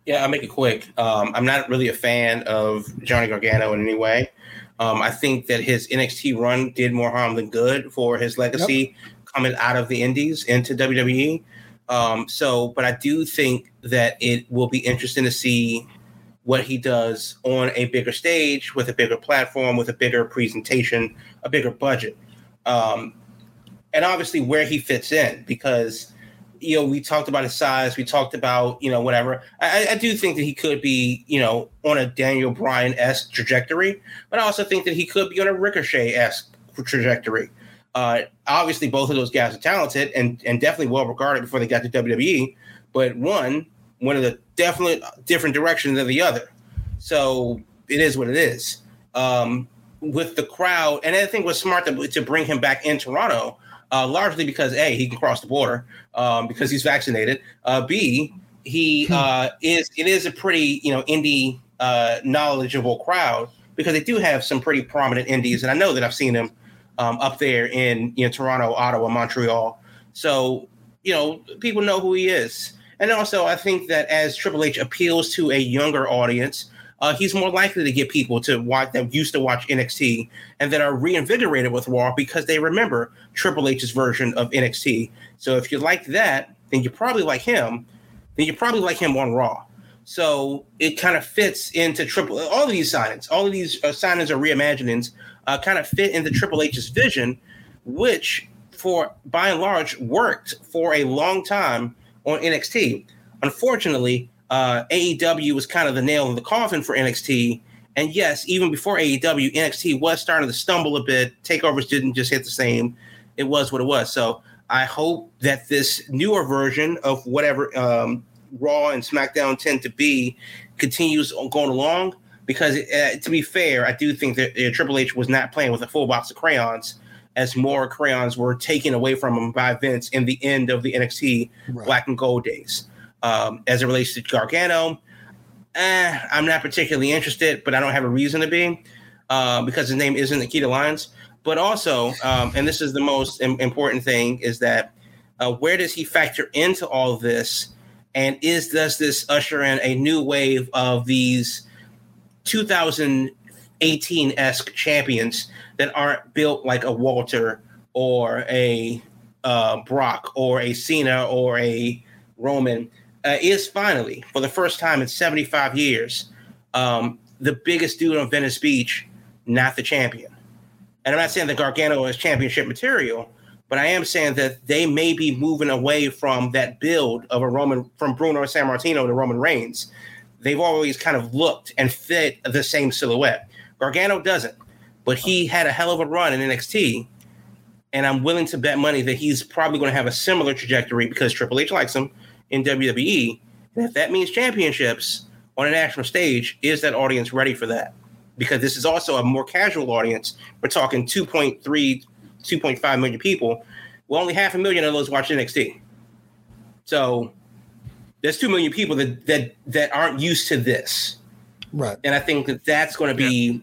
Yeah, I'll make it quick. Um, I'm not really a fan of Johnny Gargano in any way. Um, I think that his NXT run did more harm than good for his legacy yep. coming out of the Indies into WWE. Um, so, but I do think that it will be interesting to see what he does on a bigger stage with a bigger platform, with a bigger presentation, a bigger budget, um, and obviously where he fits in. Because you know we talked about his size, we talked about you know whatever. I, I do think that he could be you know on a Daniel Bryan esque trajectory, but I also think that he could be on a Ricochet esque trajectory. Uh, obviously, both of those guys are talented and, and definitely well regarded before they got to WWE. But one went in a definitely different direction than the other. So it is what it is. Um, with the crowd, and I think it was smart to, to bring him back in Toronto, uh, largely because A, he can cross the border um, because he's vaccinated. Uh, B, he hmm. uh, is it is a pretty you know indie uh, knowledgeable crowd because they do have some pretty prominent indies, and I know that I've seen them um, up there in you know Toronto, Ottawa, Montreal. So you know people know who he is, and also I think that as Triple H appeals to a younger audience, uh, he's more likely to get people to watch that used to watch NXT and that are reinvigorated with Raw because they remember Triple H's version of NXT. So if you like that, then you probably like him. Then you probably like him on Raw. So it kind of fits into triple all of these signings. All of these uh, signings are reimaginings uh, kind of fit into Triple H's vision, which for by and large worked for a long time on NXT. Unfortunately, uh, AEW was kind of the nail in the coffin for NXT. And yes, even before AEW, NXT was starting to stumble a bit. Takeovers didn't just hit the same. It was what it was. So I hope that this newer version of whatever um, Raw and SmackDown tend to be continues going along because uh, to be fair, I do think that uh, Triple H was not playing with a full box of crayons, as more crayons were taken away from him by Vince in the end of the NXT right. Black and Gold days. Um, as it relates to Gargano, eh, I'm not particularly interested, but I don't have a reason to be uh, because his name isn't Nikita Lyons. But also, um, and this is the most Im- important thing, is that uh, where does he factor into all of this? And is does this usher in a new wave of these 2018 esque champions that aren't built like a Walter or a uh, Brock or a Cena or a Roman uh, is finally, for the first time in 75 years, um, the biggest dude on Venice Beach, not the champion. And I'm not saying that Gargano is championship material, but I am saying that they may be moving away from that build of a Roman from Bruno Sammartino to Roman Reigns they've always kind of looked and fit the same silhouette. Gargano doesn't, but he had a hell of a run in NXT. And I'm willing to bet money that he's probably going to have a similar trajectory because Triple H likes him in WWE. And if that means championships on a national stage, is that audience ready for that? Because this is also a more casual audience. We're talking 2.3, 2.5 million people. Well, only half a million of those watch NXT. So there's two million people that that that aren't used to this, right? And I think that that's going to be yeah.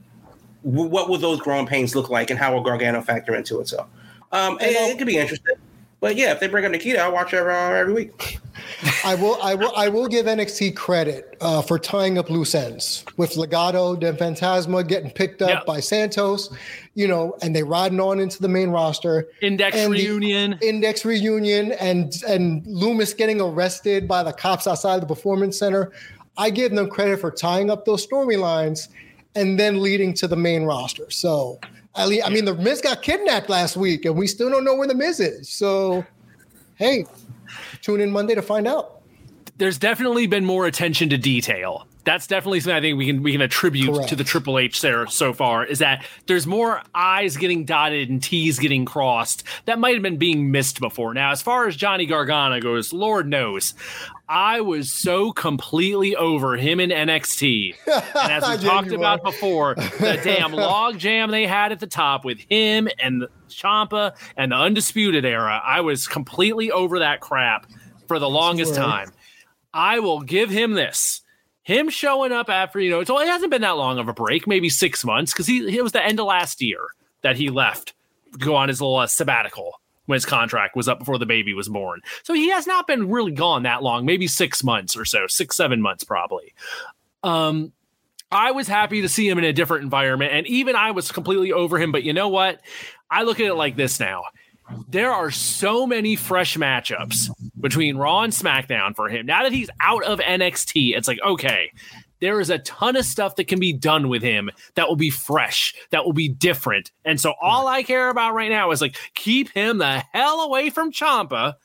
what will those growing pains look like, and how will Gargano factor into it? So, um, it, it could be interesting. But yeah, if they bring up Nikita, I'll watch her uh, every week. I will, I will, I will give NXT credit uh, for tying up loose ends with Legado del Fantasma getting picked up yep. by Santos, you know, and they riding on into the main roster. Index reunion, index reunion, and and Lumis getting arrested by the cops outside the performance center. I give them credit for tying up those storylines and then leading to the main roster. So I mean, the Miz got kidnapped last week, and we still don't know where the Miz is. So, hey, tune in Monday to find out. there's definitely been more attention to detail. That's definitely something I think we can we can attribute Correct. to the Triple H there so far is that there's more I's getting dotted and T's getting crossed that might have been being missed before. Now, as far as Johnny Gargano goes, Lord knows, I was so completely over him in NXT. And as we talked about were. before, the damn log jam they had at the top with him and Ciampa and the Undisputed Era, I was completely over that crap for the longest time. I will give him this. Him showing up after, you know, it's, it hasn't been that long of a break, maybe six months, because he it was the end of last year that he left to go on his little uh, sabbatical when his contract was up before the baby was born. So he has not been really gone that long, maybe six months or so, six, seven months probably. Um, I was happy to see him in a different environment, and even I was completely over him. But you know what? I look at it like this now. There are so many fresh matchups between Raw and SmackDown for him. Now that he's out of NXT, it's like, okay, there is a ton of stuff that can be done with him that will be fresh, that will be different. And so all I care about right now is like keep him the hell away from Ciampa.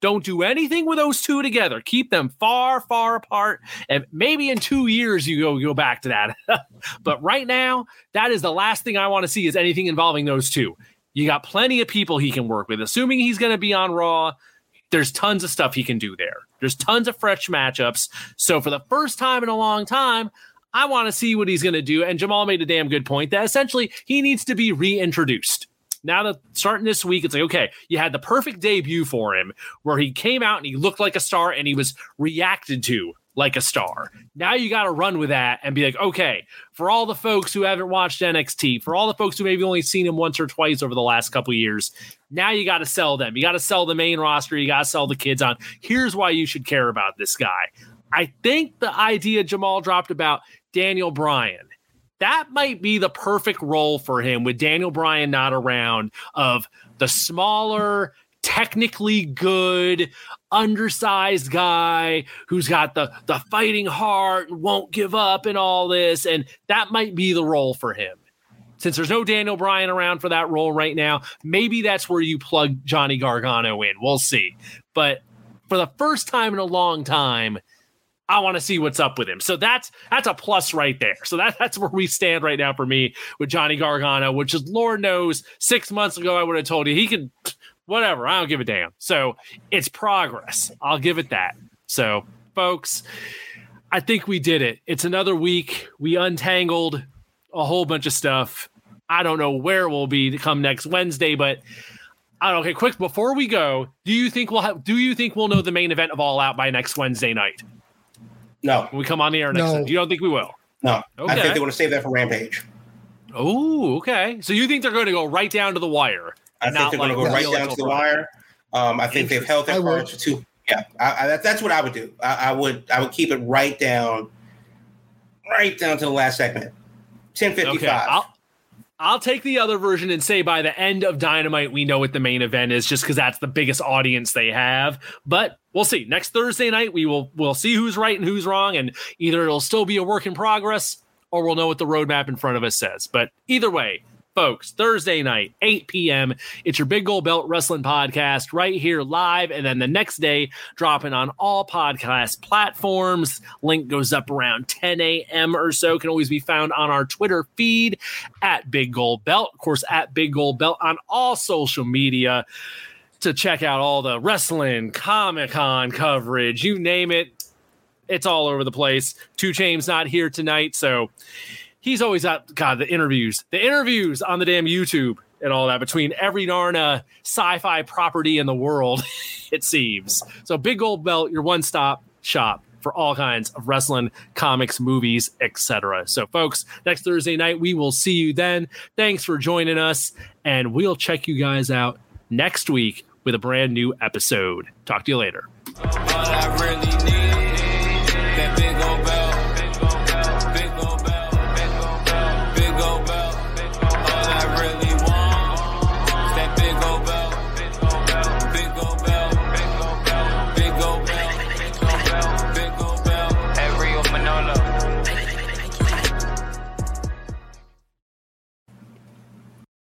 Don't do anything with those two together. Keep them far, far apart. And maybe in two years you go go back to that. but right now, that is the last thing I want to see is anything involving those two. You got plenty of people he can work with. Assuming he's going to be on Raw, there's tons of stuff he can do there. There's tons of fresh matchups. So for the first time in a long time, I want to see what he's going to do. And Jamal made a damn good point that essentially he needs to be reintroduced. Now that starting this week, it's like, okay, you had the perfect debut for him where he came out and he looked like a star and he was reacted to like a star. Now you got to run with that and be like, okay, for all the folks who haven't watched NXT, for all the folks who maybe only seen him once or twice over the last couple years, now you got to sell them. You got to sell the main roster. You got to sell the kids on. Here's why you should care about this guy. I think the idea Jamal dropped about Daniel Bryan that might be the perfect role for him with Daniel Bryan not around of the smaller technically good undersized guy who's got the the fighting heart and won't give up and all this and that might be the role for him since there's no Daniel Bryan around for that role right now maybe that's where you plug Johnny Gargano in we'll see but for the first time in a long time I want to see what's up with him. So that's that's a plus right there. So that, that's where we stand right now for me with Johnny Gargano, which is Lord knows six months ago I would have told you he can whatever. I don't give a damn. So it's progress. I'll give it that. So folks, I think we did it. It's another week. We untangled a whole bunch of stuff. I don't know where we'll be to come next Wednesday, but I don't. Okay, quick before we go, do you think we'll have? Do you think we'll know the main event of All Out by next Wednesday night? No, when we come on the air next No. time. You don't think we will? no. Okay. I think they want to save that for Rampage. Oh, okay. So you think they're going to go right down to the wire? I think they're going to go right down to the wire. Um, I think they've held I their cards for two. Yeah, I, I, that's what I would do. I, I would I would keep it right down, right down to the last segment. ten fifty five. Okay. I'll, I'll take the other version and say by the end of Dynamite, we know what the main event is just because that's the biggest audience they have. But we'll see. Next Thursday night, we will we'll see who's right and who's wrong, and either it'll still be a work in progress or we'll know what the roadmap in front of us says. But either way, folks, Thursday night, 8 p.m. It's your Big Gold Belt Wrestling Podcast right here live. And then the next day, dropping on all podcast platforms. Link goes up around 10 a.m. or so. Can always be found on our Twitter feed at Big Gold Belt. Of course, at Big Gold Belt on all social media to check out all the wrestling, Comic Con coverage, you name it. It's all over the place. Two Chains not here tonight, so he's always at God the interviews, the interviews on the damn YouTube and all that between every darn uh, sci-fi property in the world. it seems so. Big Gold Belt, your one-stop shop for all kinds of wrestling, comics, movies, etc. So, folks, next Thursday night we will see you then. Thanks for joining us, and we'll check you guys out next week with a brand new episode. Talk to you later.